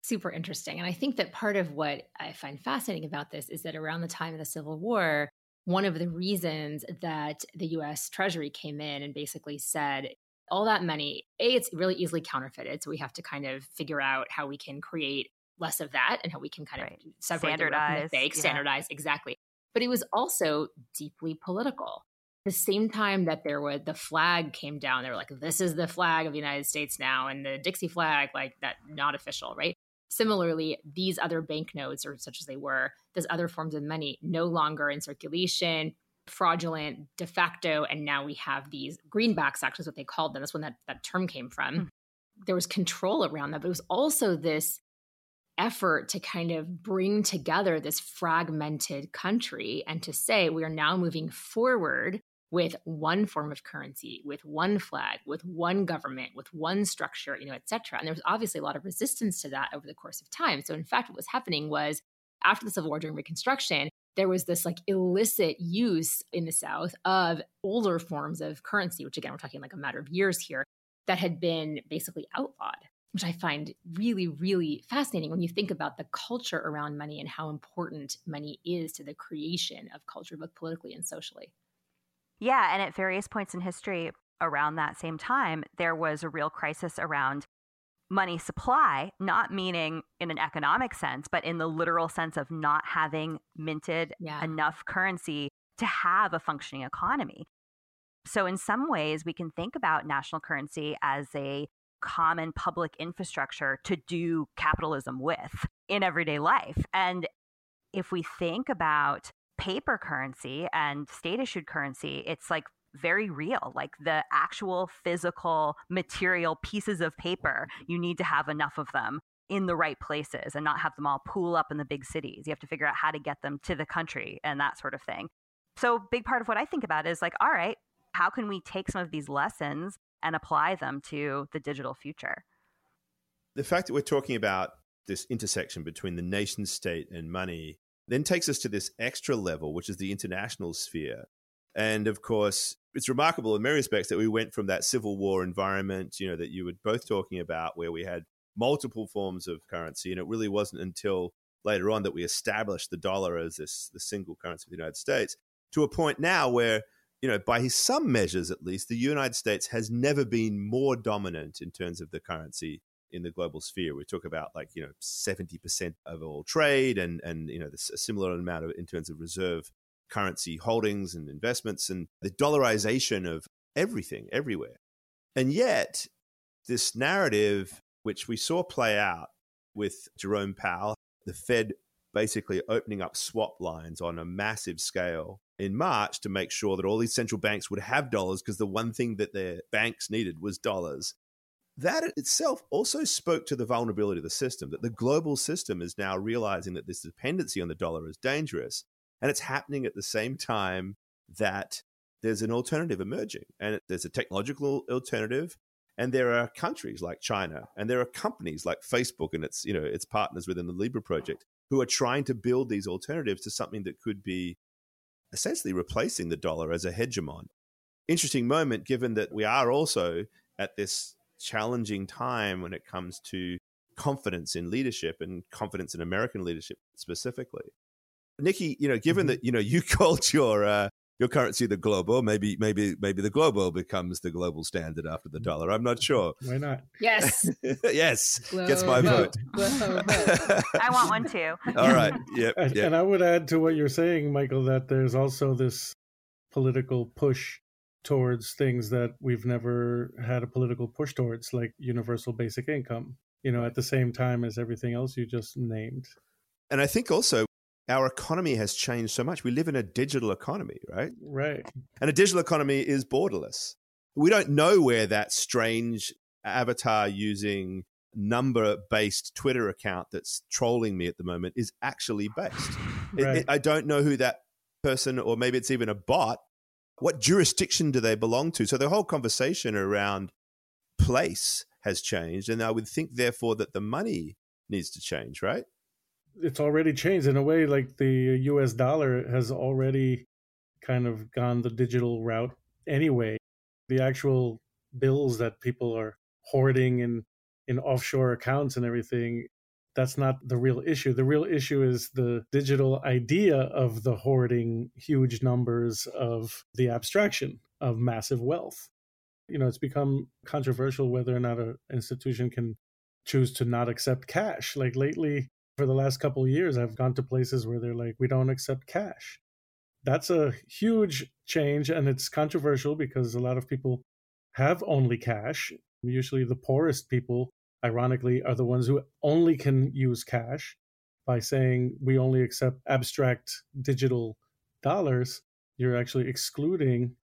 Super interesting. And I think that part of what I find fascinating about this is that around the time of the Civil War, one of the reasons that the US Treasury came in and basically said, all that money, A, it's really easily counterfeited. So we have to kind of figure out how we can create less of that and how we can kind right. of separate standardize, the fake, yeah. standardize exactly. But it was also deeply political. The same time that there was the flag came down, they were like, "This is the flag of the United States now," and the Dixie flag, like that, not official, right? Similarly, these other banknotes, or such as they were, those other forms of money, no longer in circulation, fraudulent, de facto, and now we have these greenbacks. Actually, is what they called them. That's when that that term came from. Mm. There was control around that, but it was also this effort to kind of bring together this fragmented country and to say we are now moving forward with one form of currency with one flag with one government with one structure you know etc and there was obviously a lot of resistance to that over the course of time so in fact what was happening was after the civil war during reconstruction there was this like illicit use in the south of older forms of currency which again we're talking like a matter of years here that had been basically outlawed which I find really, really fascinating when you think about the culture around money and how important money is to the creation of culture, both politically and socially. Yeah. And at various points in history around that same time, there was a real crisis around money supply, not meaning in an economic sense, but in the literal sense of not having minted yeah. enough currency to have a functioning economy. So, in some ways, we can think about national currency as a common public infrastructure to do capitalism with in everyday life. And if we think about paper currency and state issued currency, it's like very real, like the actual physical material pieces of paper. You need to have enough of them in the right places and not have them all pool up in the big cities. You have to figure out how to get them to the country and that sort of thing. So, big part of what I think about is like, all right, how can we take some of these lessons and apply them to the digital future. The fact that we're talking about this intersection between the nation state and money then takes us to this extra level, which is the international sphere. And of course, it's remarkable in many respects that we went from that civil war environment, you know, that you were both talking about, where we had multiple forms of currency. And it really wasn't until later on that we established the dollar as this the single currency of the United States to a point now where you know, by some measures at least, the United States has never been more dominant in terms of the currency in the global sphere. We talk about like, you know, 70% of all trade and, and you know, a similar amount of, in terms of reserve currency holdings and investments and the dollarization of everything everywhere. And yet, this narrative, which we saw play out with Jerome Powell, the Fed basically opening up swap lines on a massive scale in March to make sure that all these central banks would have dollars because the one thing that their banks needed was dollars. That itself also spoke to the vulnerability of the system, that the global system is now realizing that this dependency on the dollar is dangerous. And it's happening at the same time that there's an alternative emerging. And there's a technological alternative. And there are countries like China, and there are companies like Facebook and its, you know, its partners within the Libra project who are trying to build these alternatives to something that could be essentially replacing the dollar as a hegemon. Interesting moment, given that we are also at this challenging time when it comes to confidence in leadership and confidence in American leadership specifically. Nikki, you know, given mm-hmm. that you know you <laughs> called your uh, your currency the Globo. Maybe maybe maybe the Globo becomes the global standard after the dollar. I'm not sure. <laughs> Why not? Yes. <laughs> yes. Globo. Gets my vote. I want one too. All right. Yep, yep. and I would add to what you're saying, Michael, that there's also this political push towards things that we've never had a political push towards, like universal basic income. You know, at the same time as everything else you just named. And I think also our economy has changed so much. We live in a digital economy, right? Right. And a digital economy is borderless. We don't know where that strange avatar using number based Twitter account that's trolling me at the moment is actually based. Right. It, it, I don't know who that person, or maybe it's even a bot. What jurisdiction do they belong to? So the whole conversation around place has changed. And I would think, therefore, that the money needs to change, right? it's already changed in a way like the US dollar has already kind of gone the digital route anyway the actual bills that people are hoarding in in offshore accounts and everything that's not the real issue. The real issue is the digital idea of the hoarding huge numbers of the abstraction of massive wealth. You know it's become controversial whether or not an institution can choose to not accept cash. Like lately for the last couple of years i've gone to places where they're like we don't accept cash. That's a huge change and it's controversial because a lot of people have only cash. Usually the poorest people ironically are the ones who only can use cash by saying we only accept abstract digital dollars you're actually excluding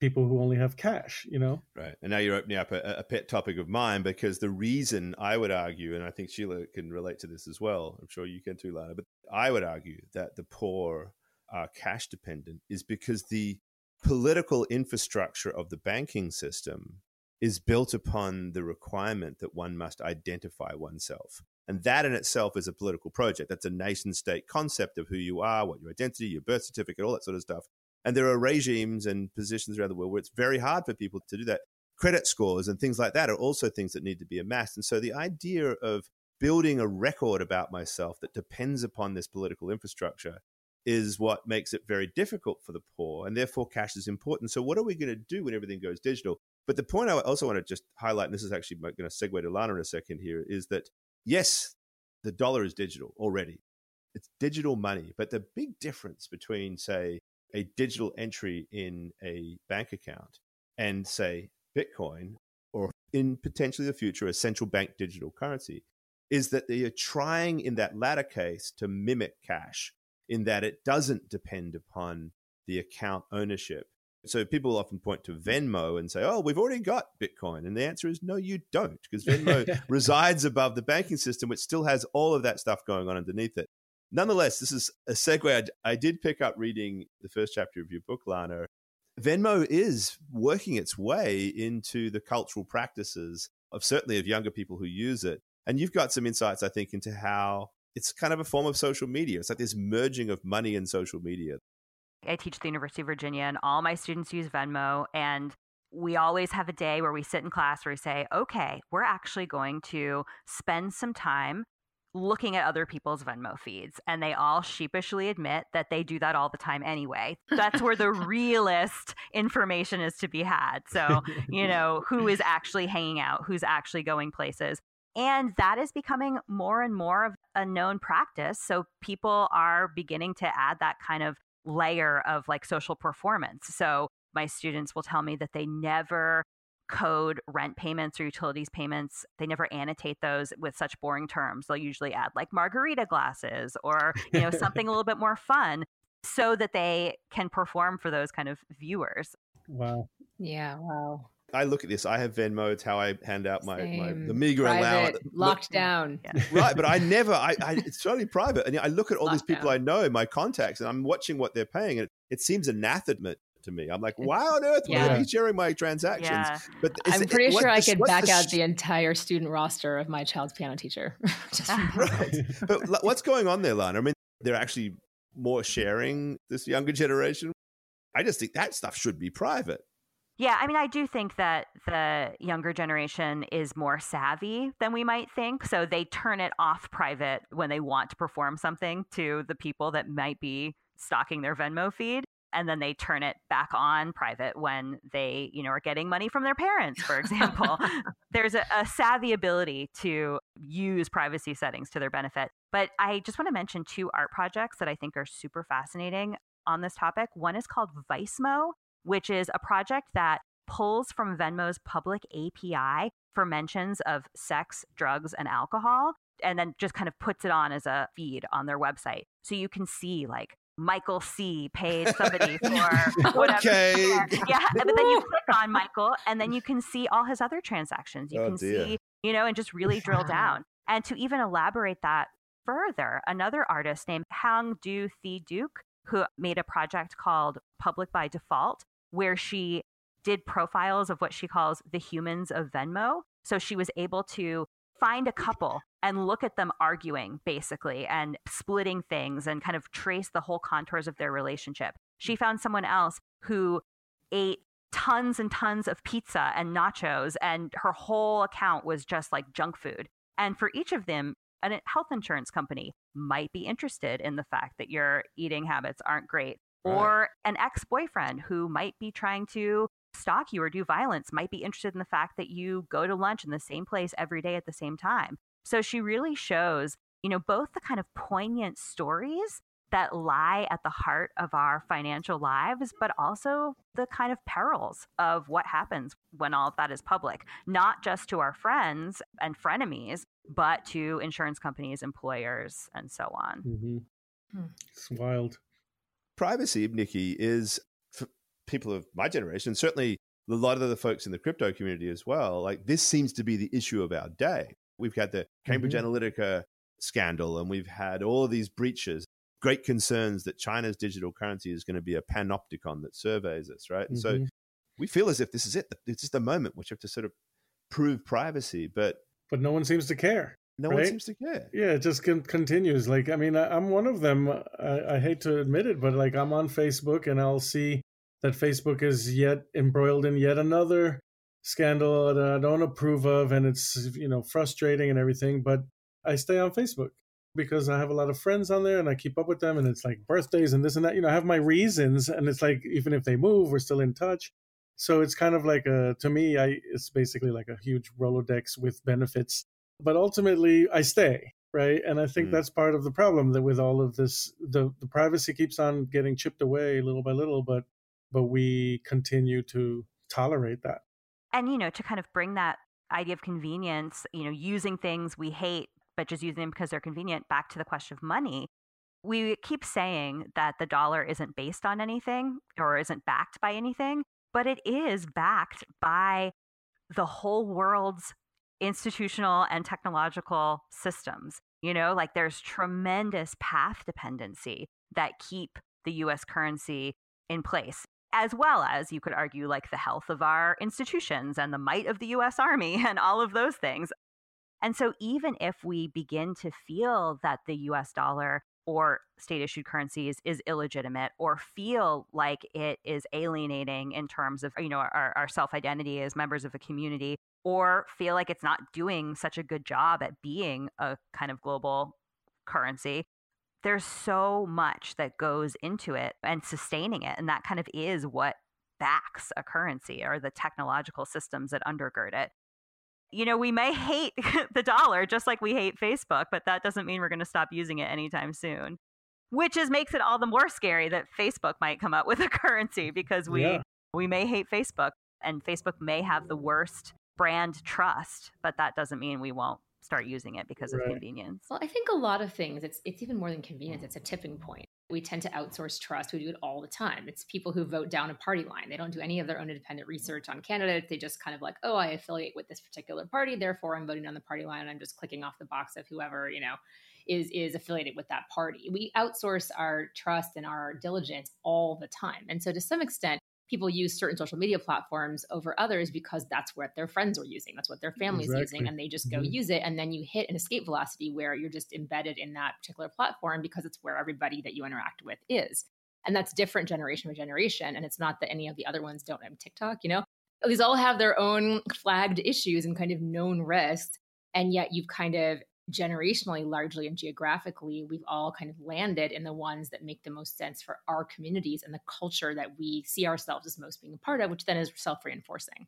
people who only have cash, you know? Right. And now you're opening up a, a, pet topic of mine because the reason I would argue, and I think Sheila can relate to this as well, I'm sure you can too, Lana, but I would argue that the poor are cash dependent is because the political infrastructure of the banking system is built upon the requirement that one must identify oneself. And that in itself is a political project. That's a nation state concept of who you are, what your identity, your birth certificate, all that sort of stuff. And there are regimes and positions around the world where it's very hard for people to do that. Credit scores and things like that are also things that need to be amassed. And so the idea of building a record about myself that depends upon this political infrastructure is what makes it very difficult for the poor. And therefore, cash is important. So, what are we going to do when everything goes digital? But the point I also want to just highlight, and this is actually going to segue to Lana in a second here, is that yes, the dollar is digital already. It's digital money. But the big difference between, say, a digital entry in a bank account and say Bitcoin or in potentially the future a central bank digital currency is that they are trying in that latter case to mimic cash in that it doesn't depend upon the account ownership. So people often point to Venmo and say, "Oh, we've already got Bitcoin," and the answer is no, you don't, because Venmo <laughs> resides above the banking system, which still has all of that stuff going on underneath it nonetheless, this is a segue. I, I, did pick up reading the first chapter of your book, Lana. Venmo is working its way into the cultural practices of certainly of younger people who use it. And you've got some insights, I think, into how it's kind of a form of social media. It's like this merging of money and social media. I teach at the University of Virginia, and all my students use Venmo. And we always have a day where we sit in class where we say, okay, we're actually going to spend some time looking at other people's Venmo feeds and they all sheepishly admit that they do that all the time anyway. That's where the <laughs> realist information is to be had. So, you know, who is actually hanging out, who's actually going places. And that is becoming more and more of a known practice. So people are beginning to add that kind of layer of like social performance. So my students will tell me that they never code rent payments or utilities payments. They never annotate those with such boring terms. They'll usually add like margarita glasses or, you know, something a <laughs> little bit more fun so that they can perform for those kind of viewers. Wow. Yeah, wow. I look at this. I have Venmo. It's how I hand out my, my the Same. meager Private, allowance. locked down. Yeah. <laughs> right, but I never. I, I it's totally private, and I look at all these people Lockdown. I know, my contacts, and I'm watching what they're paying, and it, it seems anathema to me. I'm like, why on earth would Yeah. I be sharing my transactions? Yeah. But is I'm it- pretty what sure I could back the out sh- the entire student roster of my child's piano teacher. <laughs> <laughs> Right. But what's going on there, Lana? I mean, they're actually more sharing this younger generation. I just think that stuff should be private. Yeah, I mean, I do think that the younger generation is more savvy than we might think. So they turn it off private when they want to perform something to the people that might be stalking their Venmo feed. And then they turn it back on private when they, you know, are getting money from their parents, for example. <laughs> There's a, a savvy ability to use privacy settings to their benefit. But I just want to mention two art projects that I think are super fascinating on this topic. One is called Vicemo, which is a project that pulls from Venmo's public API for mentions of sex, drugs, and alcohol, and then just kind of puts it on as a feed on their website. So you can see like Michael C paid somebody <laughs> for <laughs> whatever. Okay. Yeah, but then you click on <laughs> Michael, and then you can see all his other transactions. You Oh, can dear. see, you know, and just really drill down. And to even elaborate that further, another artist named Hang Do Thi Duc, who made a project called Public by Default, where she did profiles of what she calls the humans of Venmo. So she was able to find a couple and look at them arguing basically and splitting things and kind of trace the whole contours of their relationship. She found someone else who ate tons and tons of pizza and nachos and her whole account was just like junk food. And for each of them, a health insurance company might be interested in the fact that your eating habits aren't great. Right. Or an ex boyfriend who might be trying to stalk you or do violence might be interested in the fact that you go to lunch in the same place every day at the same time. So she really shows, you know, both the kind of poignant stories that lie at the heart of our financial lives, but also the kind of perils of what happens when all of that is public, not just to our friends and frenemies, but to insurance companies, employers, and so on. hmm Hmm. It's wild. Privacy, Nikki, is for people of my generation, certainly a lot of the folks in the crypto community as well. Like this seems to be the issue of our day. We've had the Cambridge mm-hmm. Analytica scandal, and we've had all of these breaches. Great concerns that China's digital currency is going to be a panopticon that surveys us, right? And so mm-hmm. we feel as if this is it. It's just the moment which you have to sort of prove privacy, but But no one seems to care. No one seems to care. Yeah, it just con- continues. Like, I mean, I, I'm one of them. I, I hate to admit it, but like, I'm on Facebook and I'll see that Facebook is yet embroiled in yet another scandal that I don't approve of, and it's you know frustrating and everything. But I stay on Facebook because I have a lot of friends on there and I keep up with them, and it's like birthdays and this and that. You know, I have my reasons, and it's like even if they move, we're still in touch. So it's kind of like a to me, I it's basically like a huge Rolodex with benefits but ultimately I stay, right? And I think Mm. that's part of the problem that with all of this, the, the privacy keeps on getting chipped away little by little, but but we continue to tolerate that. and you know to kind of bring that idea of convenience you know using things we hate but just using them because they're convenient back to the question of money we keep saying that the dollar isn't based on anything or isn't backed by anything but it is backed by the whole world's institutional and technological systems you know like there's tremendous path dependency that keep the US currency in place as well as you could argue like the health of our institutions and the might of the US Army <laughs> and all of those things. And so even if we begin to feel that the US dollar or state issued currencies is illegitimate or feel like it is alienating in terms of you know our, our self-identity as members of a community or feel like it's not doing such a good job at being a kind of global currency there's so much that goes into it and sustaining it. And that kind of is what backs a currency or the technological systems that undergird it. You know, we may hate <laughs> the dollar just like we hate Facebook, but that doesn't mean we're going to stop using it anytime soon. Which is makes it all the more scary that Facebook might come up with a <laughs> currency because we Yeah. we may hate Facebook, And Facebook may have the worst brand trust, but that doesn't mean we won't start using it because right. of convenience. Well, I think a lot of things it's it's even more than convenience, it's a mm. tipping point. We tend to outsource trust. We do it all the time. It's people who vote down a party line. They don't do any of their own independent research on candidates. They just kind of like, oh, I affiliate with this particular party, therefore I'm voting down the party line and I'm just clicking off the box of whoever, you know, is is affiliated with that party. We outsource our trust and our diligence all the time. And so to some extent, people use certain social media platforms over others because that's what their friends are using that's what their family's exactly. using and they just go mm-hmm. use it and then you hit an escape velocity where you're just embedded in that particular platform because it's where everybody that you interact with is and that's different generation by generation and it's not that any of the other ones don't have tiktok you know these all have their own flagged issues and kind of known risks and yet you've kind of generationally, largely and geographically, we've all kind of landed in the ones that make the most sense for our communities and the culture that we see ourselves as most being a part of, which then is self reinforcing.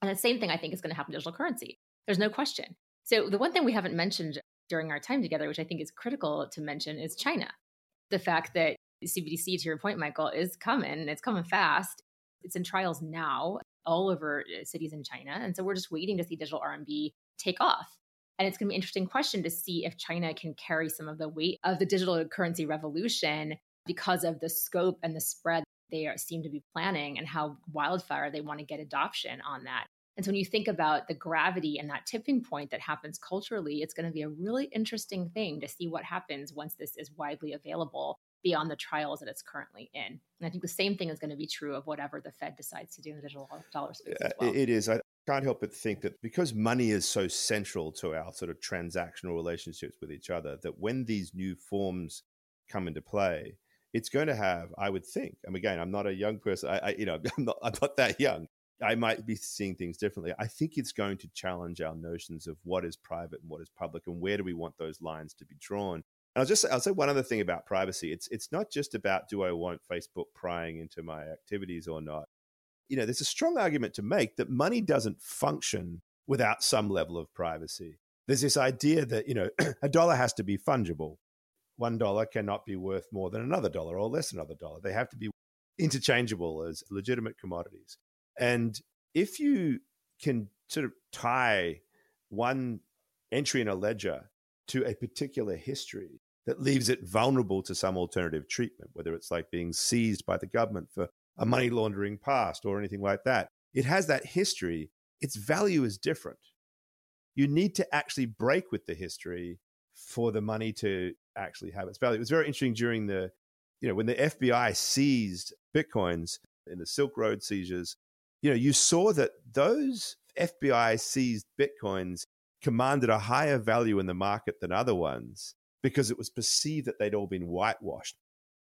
And the same thing I think is going to happen to digital currency. There's no question. So, the one thing we haven't mentioned during our time together, which I think is critical to mention, is China. The fact that CBDC, to your point, Michael, is coming, it's coming fast. It's in trials now all over uh, cities in China. And so we're just waiting to see digital RMB take off. And it's going to be an interesting question to see if China can carry some of the weight of the digital currency revolution because of the scope and the spread they are, seem to be planning and how wildfire they want to get adoption on that. And so when you think about the gravity and that tipping point that happens culturally, it's going to be a really interesting thing to see what happens once this is widely available beyond the trials that it's currently in. And I think the same thing is going to be true of whatever the Fed decides to do in the digital dollar space. Well. It is. I can't help but think that because money is so central to our sort of transactional relationships with each other, that when these new forms come into play, it's going to have, I would think, and again, I'm not a young person, I, I you know, <laughs> I'm not, I'm not that young. I might be seeing things differently. I think it's going to challenge our notions of what is private and what is public, and where do we want those lines to be drawn. And I'll just I'll say one other thing about privacy. It's it's not just about do I want Facebook prying into my activities or not. You know, there's a strong argument to make that money doesn't function without some level of privacy. There's this idea that, you know, <clears throat> a dollar has to be fungible. One dollar cannot be worth more than another dollar or less than another dollar. They have to be interchangeable as legitimate commodities. And if you can sort of tie one entry in a ledger to a particular history that leaves it vulnerable to some alternative treatment, whether it's like being seized by the government for a money laundering past or anything like that. It has that history. Its value is different. You need to actually break with the history for the money to actually have its value. It was very interesting during the, you know, when the FBI seized Bitcoins in the Silk Road seizures, you know, you saw that those FBI seized Bitcoins commanded a higher value in the market than other ones because it was perceived that they'd all been whitewashed.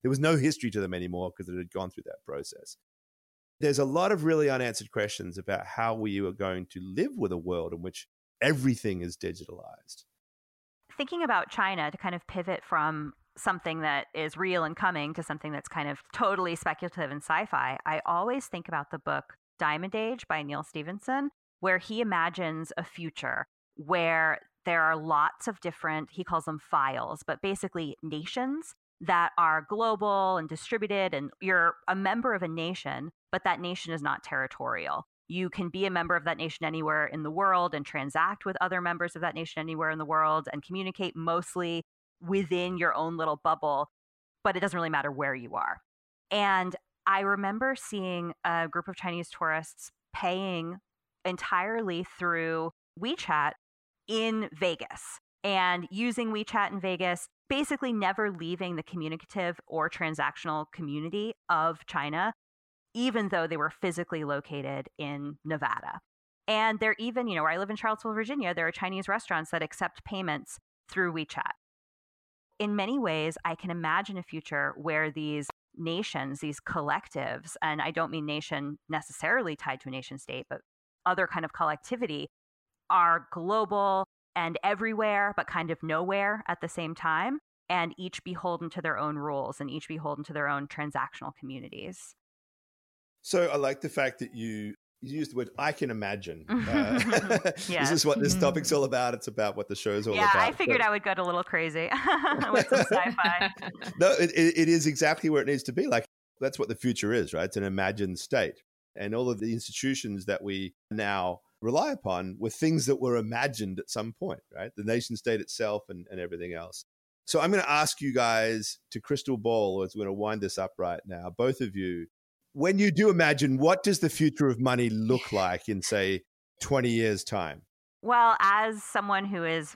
There was no history to them anymore because it had gone through that process. There's a lot of really unanswered questions about how we are going to live with a world in which everything is digitalized. Thinking about China to kind of pivot from something that is real and coming to something that's kind of totally speculative and sci fi, I always think about the book Diamond Age by Neal Stephenson, where he imagines a future where there are lots of different, he calls them phyles, but basically nations that are global and distributed. And you're a member of a nation, but that nation is not territorial. You can be a member of that nation anywhere in the world and transact with other members of that nation anywhere in the world and communicate mostly within your own little bubble, but it doesn't really matter where you are. And I remember seeing a group of Chinese tourists paying entirely through WeChat in Vegas and using WeChat in Vegas, basically never leaving the communicative or transactional community of China, even though they were physically located in Nevada. And they're even, you know, where I live in Charlottesville, Virginia, there are Chinese restaurants that accept payments through WeChat. In many ways, I can imagine a future where these nations, these collectives, and I don't mean nation necessarily tied to a nation state, but other kind of collectivity are global and everywhere, but kind of nowhere at the same time, and each beholden to their own rules and each beholden to their own transactional communities. So I like the fact that you used the word I can imagine. <laughs> Uh. <laughs> This is what this topic's all about. It's about what the show's all yeah, about. Yeah, I figured but... I would get a little crazy <laughs> with some sci-fi. no, it, it is exactly where it needs to be. Like that's what the future is, right? It's an imagined state. and all of the institutions that we now rely upon were things that were imagined at some point, right? The nation state itself and, and everything else. So I'm going to ask you guys to crystal ball as we're going to wind this up right now, both of you. When you do imagine, what does the future of money look like in, say, 20 years' time? Well, as someone who is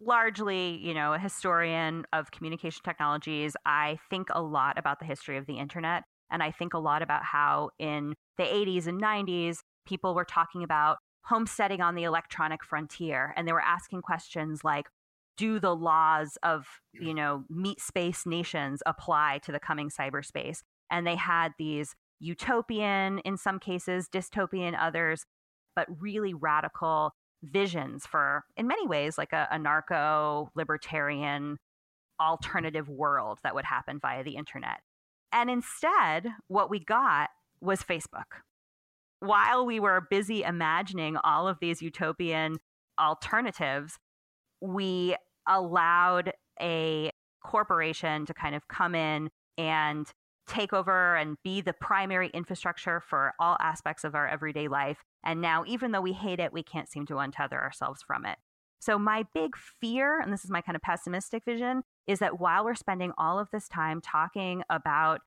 largely, you know, a historian of communication technologies, I think a lot about the history of the internet. And I think a lot about how in the 80s and 90s, people were talking about homesteading on the electronic frontier. And they were asking questions like, do the laws of, you know, meat space nations apply to the coming cyberspace? And they had these utopian, in some cases, dystopian others, but really radical visions for, in many ways, like a, a narco libertarian alternative world that would happen via the internet. And instead, what we got was Facebook. While we were busy imagining all of these utopian alternatives, we allowed a corporation to kind of come in and take over and be the primary infrastructure for all aspects of our everyday life. And now, even though we hate it, we can't seem to untether ourselves from it. So, my big fear, and this is my kind of pessimistic vision, is that while we're spending all of this time talking about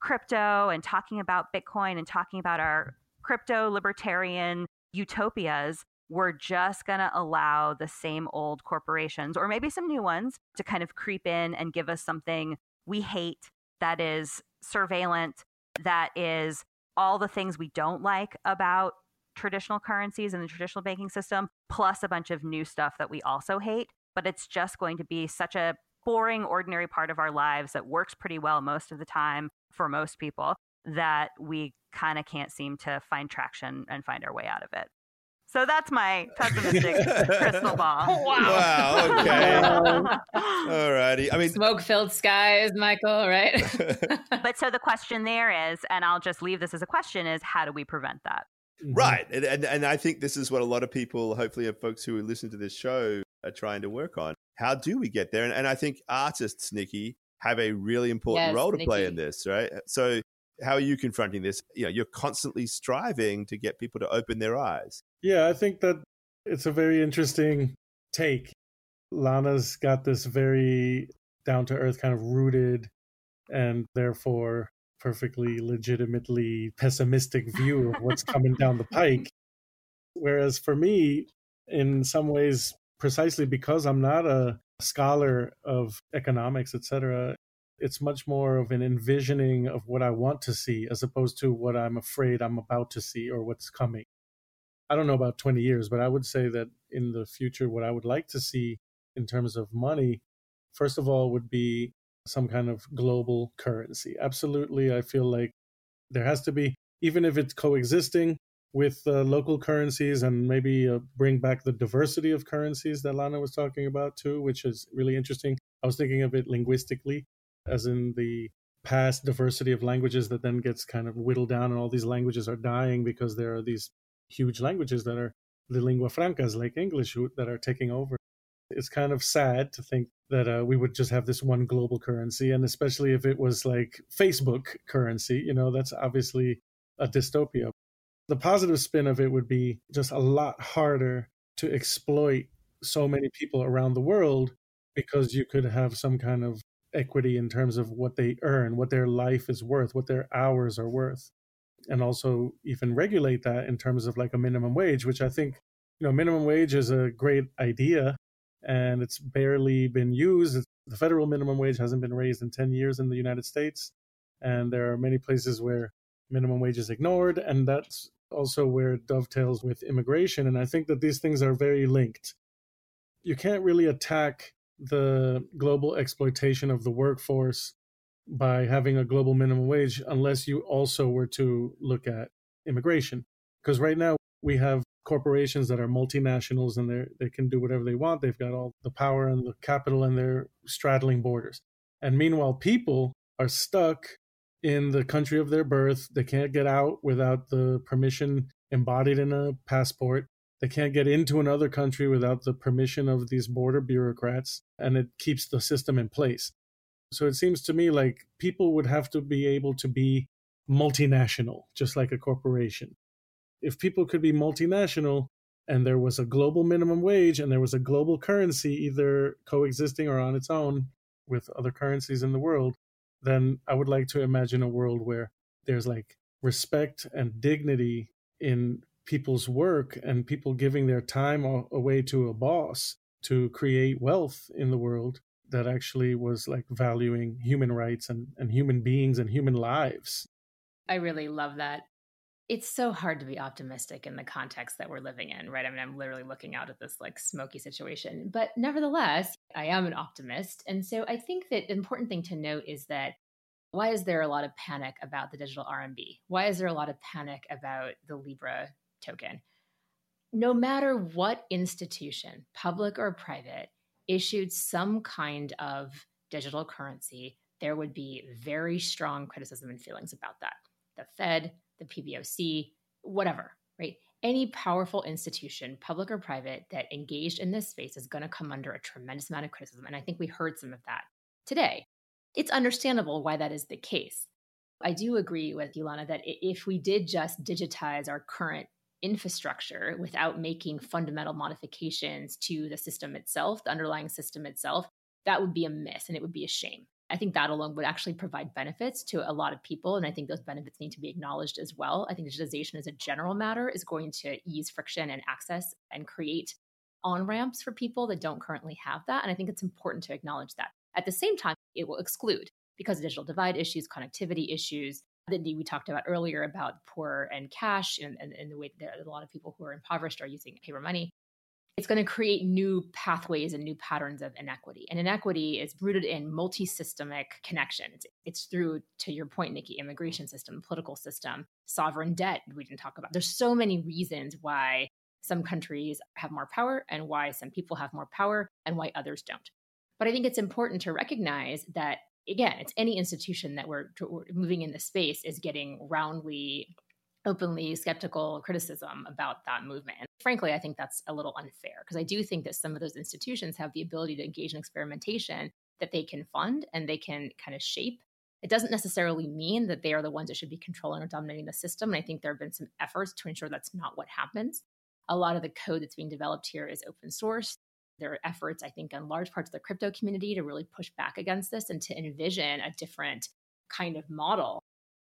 crypto and talking about Bitcoin and talking about our crypto libertarian utopias, we're just going to allow the same old corporations or maybe some new ones to kind of creep in and give us something we hate that is surveillant, that is all the things we don't like about traditional currencies and the traditional banking system, plus a bunch of new stuff that we also hate. But it's just going to be such a boring, ordinary part of our lives that works pretty well most of the time for most people that we kind of can't seem to find traction and find our way out of it. So that's my pessimistic <laughs> crystal ball. <laughs> Wow. wow okay. <laughs> All righty. I mean, smoke filled skies, Michael, right? but so the question there is, and I'll just leave this as a question is how do we prevent that? Mm-hmm. Right. And, and, and I think this is what a lot of people, hopefully, folks who listen to this show are trying to work on. How do we get there? And, and I think artists, Nikki, have a really important yes, role to Nikki. play in this, right? So how are you confronting this? You know, you're constantly striving to get people to open their eyes. Yeah, I think that it's a very interesting take. Lana's got this very down to earth kind of rooted and therefore perfectly legitimately pessimistic view of what's coming down the pike. Whereas for me, in some ways, precisely because I'm not a scholar of economics, etc., it's much more of an envisioning of what I want to see as opposed to what I'm afraid I'm about to see or what's coming. I don't know about 20 years, but I would say that in the future, what I would like to see in terms of money, first of all, would be some kind of global currency. Absolutely. I feel like there has to be, even if it's coexisting with uh, local currencies and maybe uh, bring back the diversity of currencies that Lana was talking about too, which is really interesting. I was thinking of it linguistically as in the past diversity of languages that then gets kind of whittled down and all these languages are dying because there are these huge languages that are the lingua francas like english that are taking over. It's kind of sad to think that uh, we would just have this one global currency and especially if it was like facebook currency you know that's obviously a dystopia. The positive spin of it would be just a lot harder to exploit so many people around the world because you could have some kind of equity in terms of what they earn, what their life is worth, what their hours are worth, and also even regulate that in terms of like a minimum wage, which I think, you know, minimum wage is a great idea and it's barely been used. The federal minimum wage hasn't been raised in 10 years in the United States. And there are many places where minimum wage is ignored. And that's also where it dovetails with immigration. And I think that these things are very linked. You can't really attack the global exploitation of the workforce by having a global minimum wage unless you also were to look at immigration. Because right now we have corporations that are multinationals and they they can do whatever they want. They've got all the power and the capital and they're straddling borders. And meanwhile, people are stuck in the country of their birth. They can't get out without the permission embodied in a passport. They can't get into another country without the permission of these border bureaucrats, and it keeps the system in place. So it seems to me like people would have to be able to be multinational, just like a corporation. If people could be multinational and there was a global minimum wage and there was a global currency either coexisting or on its own with other currencies in the world, then I would like to imagine a world where there's like respect and dignity in people's work and people giving their time away to a boss to create wealth in the world that actually was like valuing human rights and, and human beings and human lives. I really love that. It's so hard to be optimistic in the context that we're living in, right? I mean, I'm literally looking out at this like smoky situation, but nevertheless, I am an optimist. And so I think that the important thing to note is that why is there a lot of panic about the digital RMB? Why is there a lot of panic about the Libra token? No matter what institution, public or private, issued some kind of digital currency, there would be very strong criticism and feelings about that. The Fed, the PBOC, whatever, right? Any powerful institution, public or private, that engaged in this space is going to come under a tremendous amount of criticism. And I think we heard some of that today. It's understandable why that is the case. I do agree with Lana that if we did just digitize our current infrastructure without making fundamental modifications to the system itself, the underlying system itself, that would be a miss and it would be a shame. I think that alone would actually provide benefits to a lot of people. And I think those benefits need to be acknowledged as well. I think digitization as a general matter is going to ease friction and access and create on ramps for people that don't currently have that. And I think it's important to acknowledge that. At the same time, it will exclude because of digital divide issues, connectivity issues, that we talked about earlier about poor and cash and, and, and the way that a lot of people who are impoverished are using paper money. It's going to create new pathways and new patterns of inequity. And inequity is rooted in multi systemic connections. It's through, to your point, Nikki, immigration system, political system, sovereign debt, we didn't talk about. There's so many reasons why some countries have more power and why some people have more power and why others don't. But I think it's important to recognize that again, it's any institution that we're, we're moving in this space is getting roundly openly skeptical criticism about that movement. And frankly, I think that's a little unfair because I do think that some of those institutions have the ability to engage in experimentation that they can fund and they can kind of shape. It doesn't necessarily mean that they are the ones that should be controlling or dominating the system. And I think there have been some efforts to ensure that's not what happens. A lot of the code that's being developed here is open source there are efforts, I think, on large parts of the crypto community to really push back against this and to envision a different kind of model.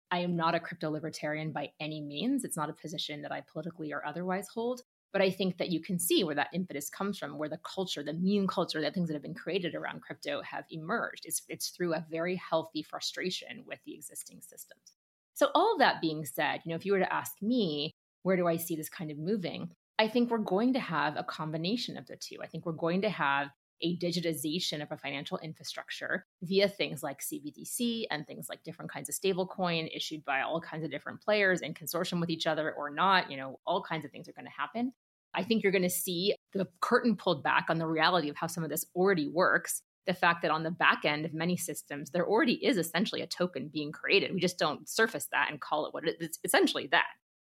I am not a crypto libertarian by any means. It's not a position that I politically or otherwise hold. But I think that you can see where that impetus comes from, where the culture, the meme culture, the things that have been created around crypto have emerged. It's, it's through a very healthy frustration with the existing systems. So, all of that being said, you know, if you were to ask me, where do I see this kind of moving? I think we're going to have a combination of the two. I think we're going to have a digitization of a financial infrastructure via things like CBDC and things like different kinds of stablecoin issued by all kinds of different players in consortium with each other or not. You know, all kinds of things are going to happen. I think you're going to see the curtain pulled back on the reality of how some of this already works. The fact that on the back end of many systems, there already is essentially a token being created. We just don't surface that and call it what it is. It's essentially that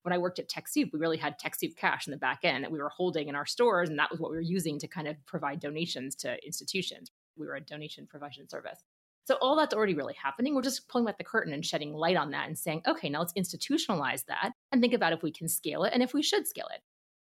when I worked at TechSoup, we really had TechSoup cash in the back end that we were holding in our stores, and that was what we were using to kind of provide donations to institutions. We were a donation provision service. So all that's already really happening. We're just pulling back the curtain and shedding light on that and saying, okay, now let's institutionalize that and think about if we can scale it and if we should scale it.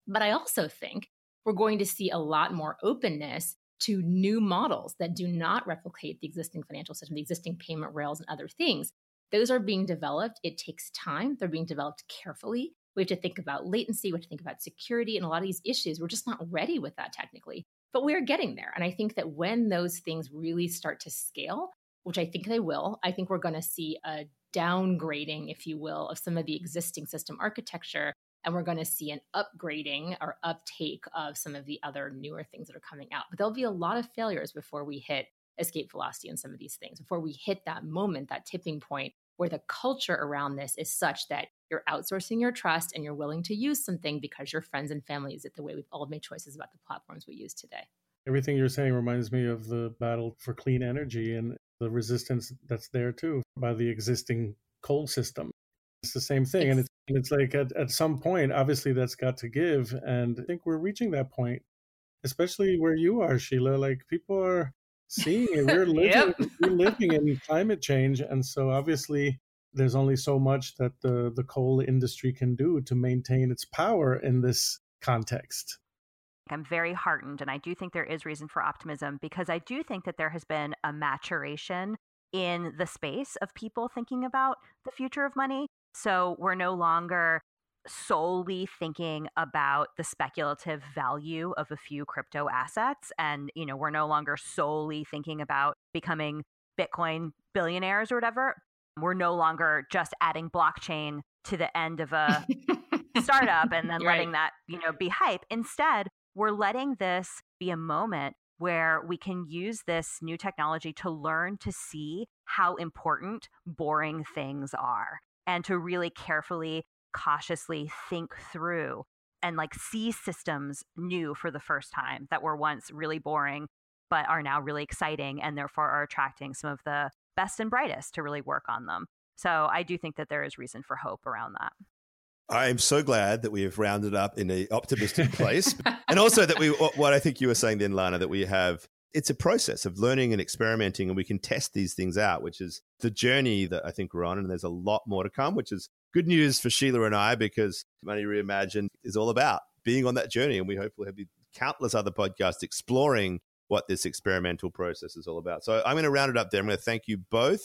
But I also think we're going to see a lot more openness to new models that do not replicate the existing financial system, the existing payment rails, and other things those are being developed. It takes time. They're being developed carefully. We have to think about latency. We have to think about security and a lot of these issues. We're just not ready with that technically, but we're getting there. And I think that when those things really start to scale, which I think they will, I think we're going to see a downgrading, if you will, of some of the existing system architecture. And we're going to see an upgrading or uptake of some of the other newer things that are coming out. But there'll be a lot of failures before we hit escape velocity and some of these things, before we hit that moment, that tipping point where the culture around this is such that you're outsourcing your trust and you're willing to use something because your friends and family is it the way we've all made choices about the platforms we use today. Everything you're saying reminds me of the battle for clean energy and the resistance that's there too by the existing coal system. It's the same thing. It's, and, it's, and it's like at, at some point, obviously, that's got to give. And I think we're reaching that point, especially where you are, Sheila. Like people are seeing <laughs> it. We're living, yep. we're living in climate change, and so obviously there's only so much that the, the coal industry can do to maintain its power in this context. I'm very heartened, and I do think there is reason for optimism because I do think that there has been a maturation in the space of people thinking about the future of money. So we're no longer solely thinking about the speculative value of a few crypto assets and you know we're no longer solely thinking about becoming bitcoin billionaires or whatever we're no longer just adding blockchain to the end of a startup <laughs> and then right. letting that you know be hype instead we're letting this be a moment where we can use this new technology to learn to see how important boring things are and to really carefully cautiously think through and like see systems new for the first time that were once really boring but are now really exciting and therefore are attracting some of the best and brightest to really work on them. So I do think that there is reason for hope around that. I'm so glad that we have rounded up in an optimistic <laughs> place. and also that we, what I think you were saying then, Lana, that we have, it's a process of learning and experimenting and we can test these things out, which is the journey that I think we're on. And there's a lot more to come, which is good news for Sheila and I because Money Reimagined is all about being on that journey. And we hope we'll have countless other podcasts exploring what this experimental process is all about. So I'm going to round it up there. I'm going to thank you both.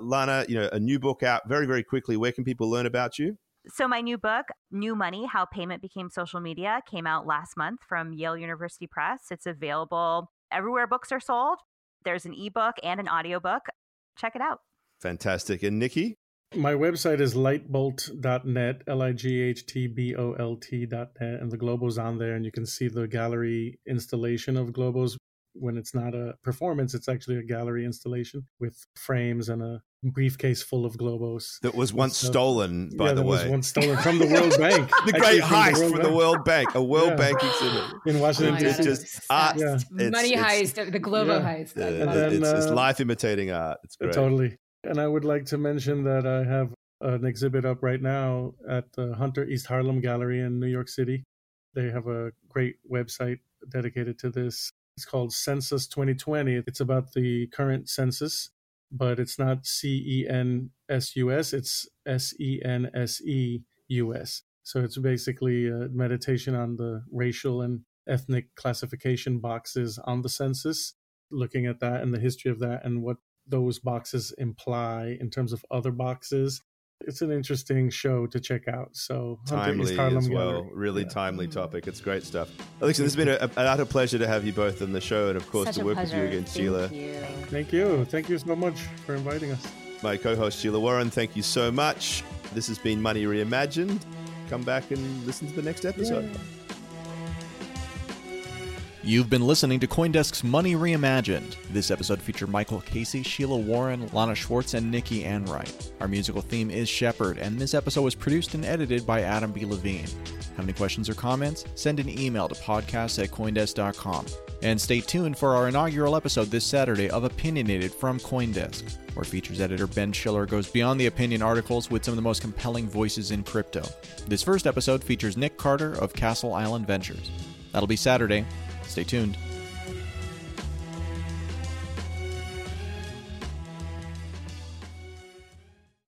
Lana, you know, a new book out very, very quickly. Where can people learn about you? So my new book, New Money: How Payment Became Social Media, came out last month from Yale University Press. It's available everywhere books are sold. There's an ebook and an audiobook. Check it out. Fantastic. And Nikki? My website is lightbolt.net, L I G H T B O L T.net, and the Globo's on there, and you can see the gallery installation of Globos. When it's not a performance, it's actually a gallery installation with frames and a briefcase full of Globos. That was once so, stolen, by yeah, the that way. was once stolen from the World <laughs> Bank. the great heist from the, from the World Bank, a World yeah. Bank exhibit. In Washington, oh D.C. just art. Yeah. It's, Money it's, heist, the Globo heist. then, it's, uh, it's life imitating art. It's great. Totally. And I would like to mention that I have an exhibit up right now at the Hunter East Harlem Gallery in New York City. They have a great website dedicated to this. It's called Census 2020. It's about the current census, but it's not C E N S U S, it's S E N S E U S. So it's basically a meditation on the racial and ethnic classification boxes on the census, looking at that and the history of that and what those boxes imply in terms of other boxes. It's an interesting show to check out. So timely as well, really yeah. timely mm-hmm. topic. It's great stuff. Alexa, this has been a, an utter pleasure to have you both on the show, and of course Such to work pleasure. with you again, thank Sheila. You. Thank you, thank you so much for inviting us. My co-host Sheila Warren, thank you so much. This has been Money Reimagined. Come back and listen to the next episode. Yay. You've been listening to Coindesk's Money Reimagined. This episode featured Michael Casey, Sheila Warren, Lana Swartz, and Nikki Enright. Our musical theme is Shepherd, and this episode was produced and edited by Adam B. Levine. Have any questions or comments? Send an email to podcast at coindesk.com. And stay tuned for our inaugural episode this Saturday of Opinionated from Coindesk, where features editor Ben Schiller goes beyond the opinion articles with some of the most compelling voices in crypto. This first episode features Nick Carter of Castle Island Ventures. That'll be Saturday. Stay tuned.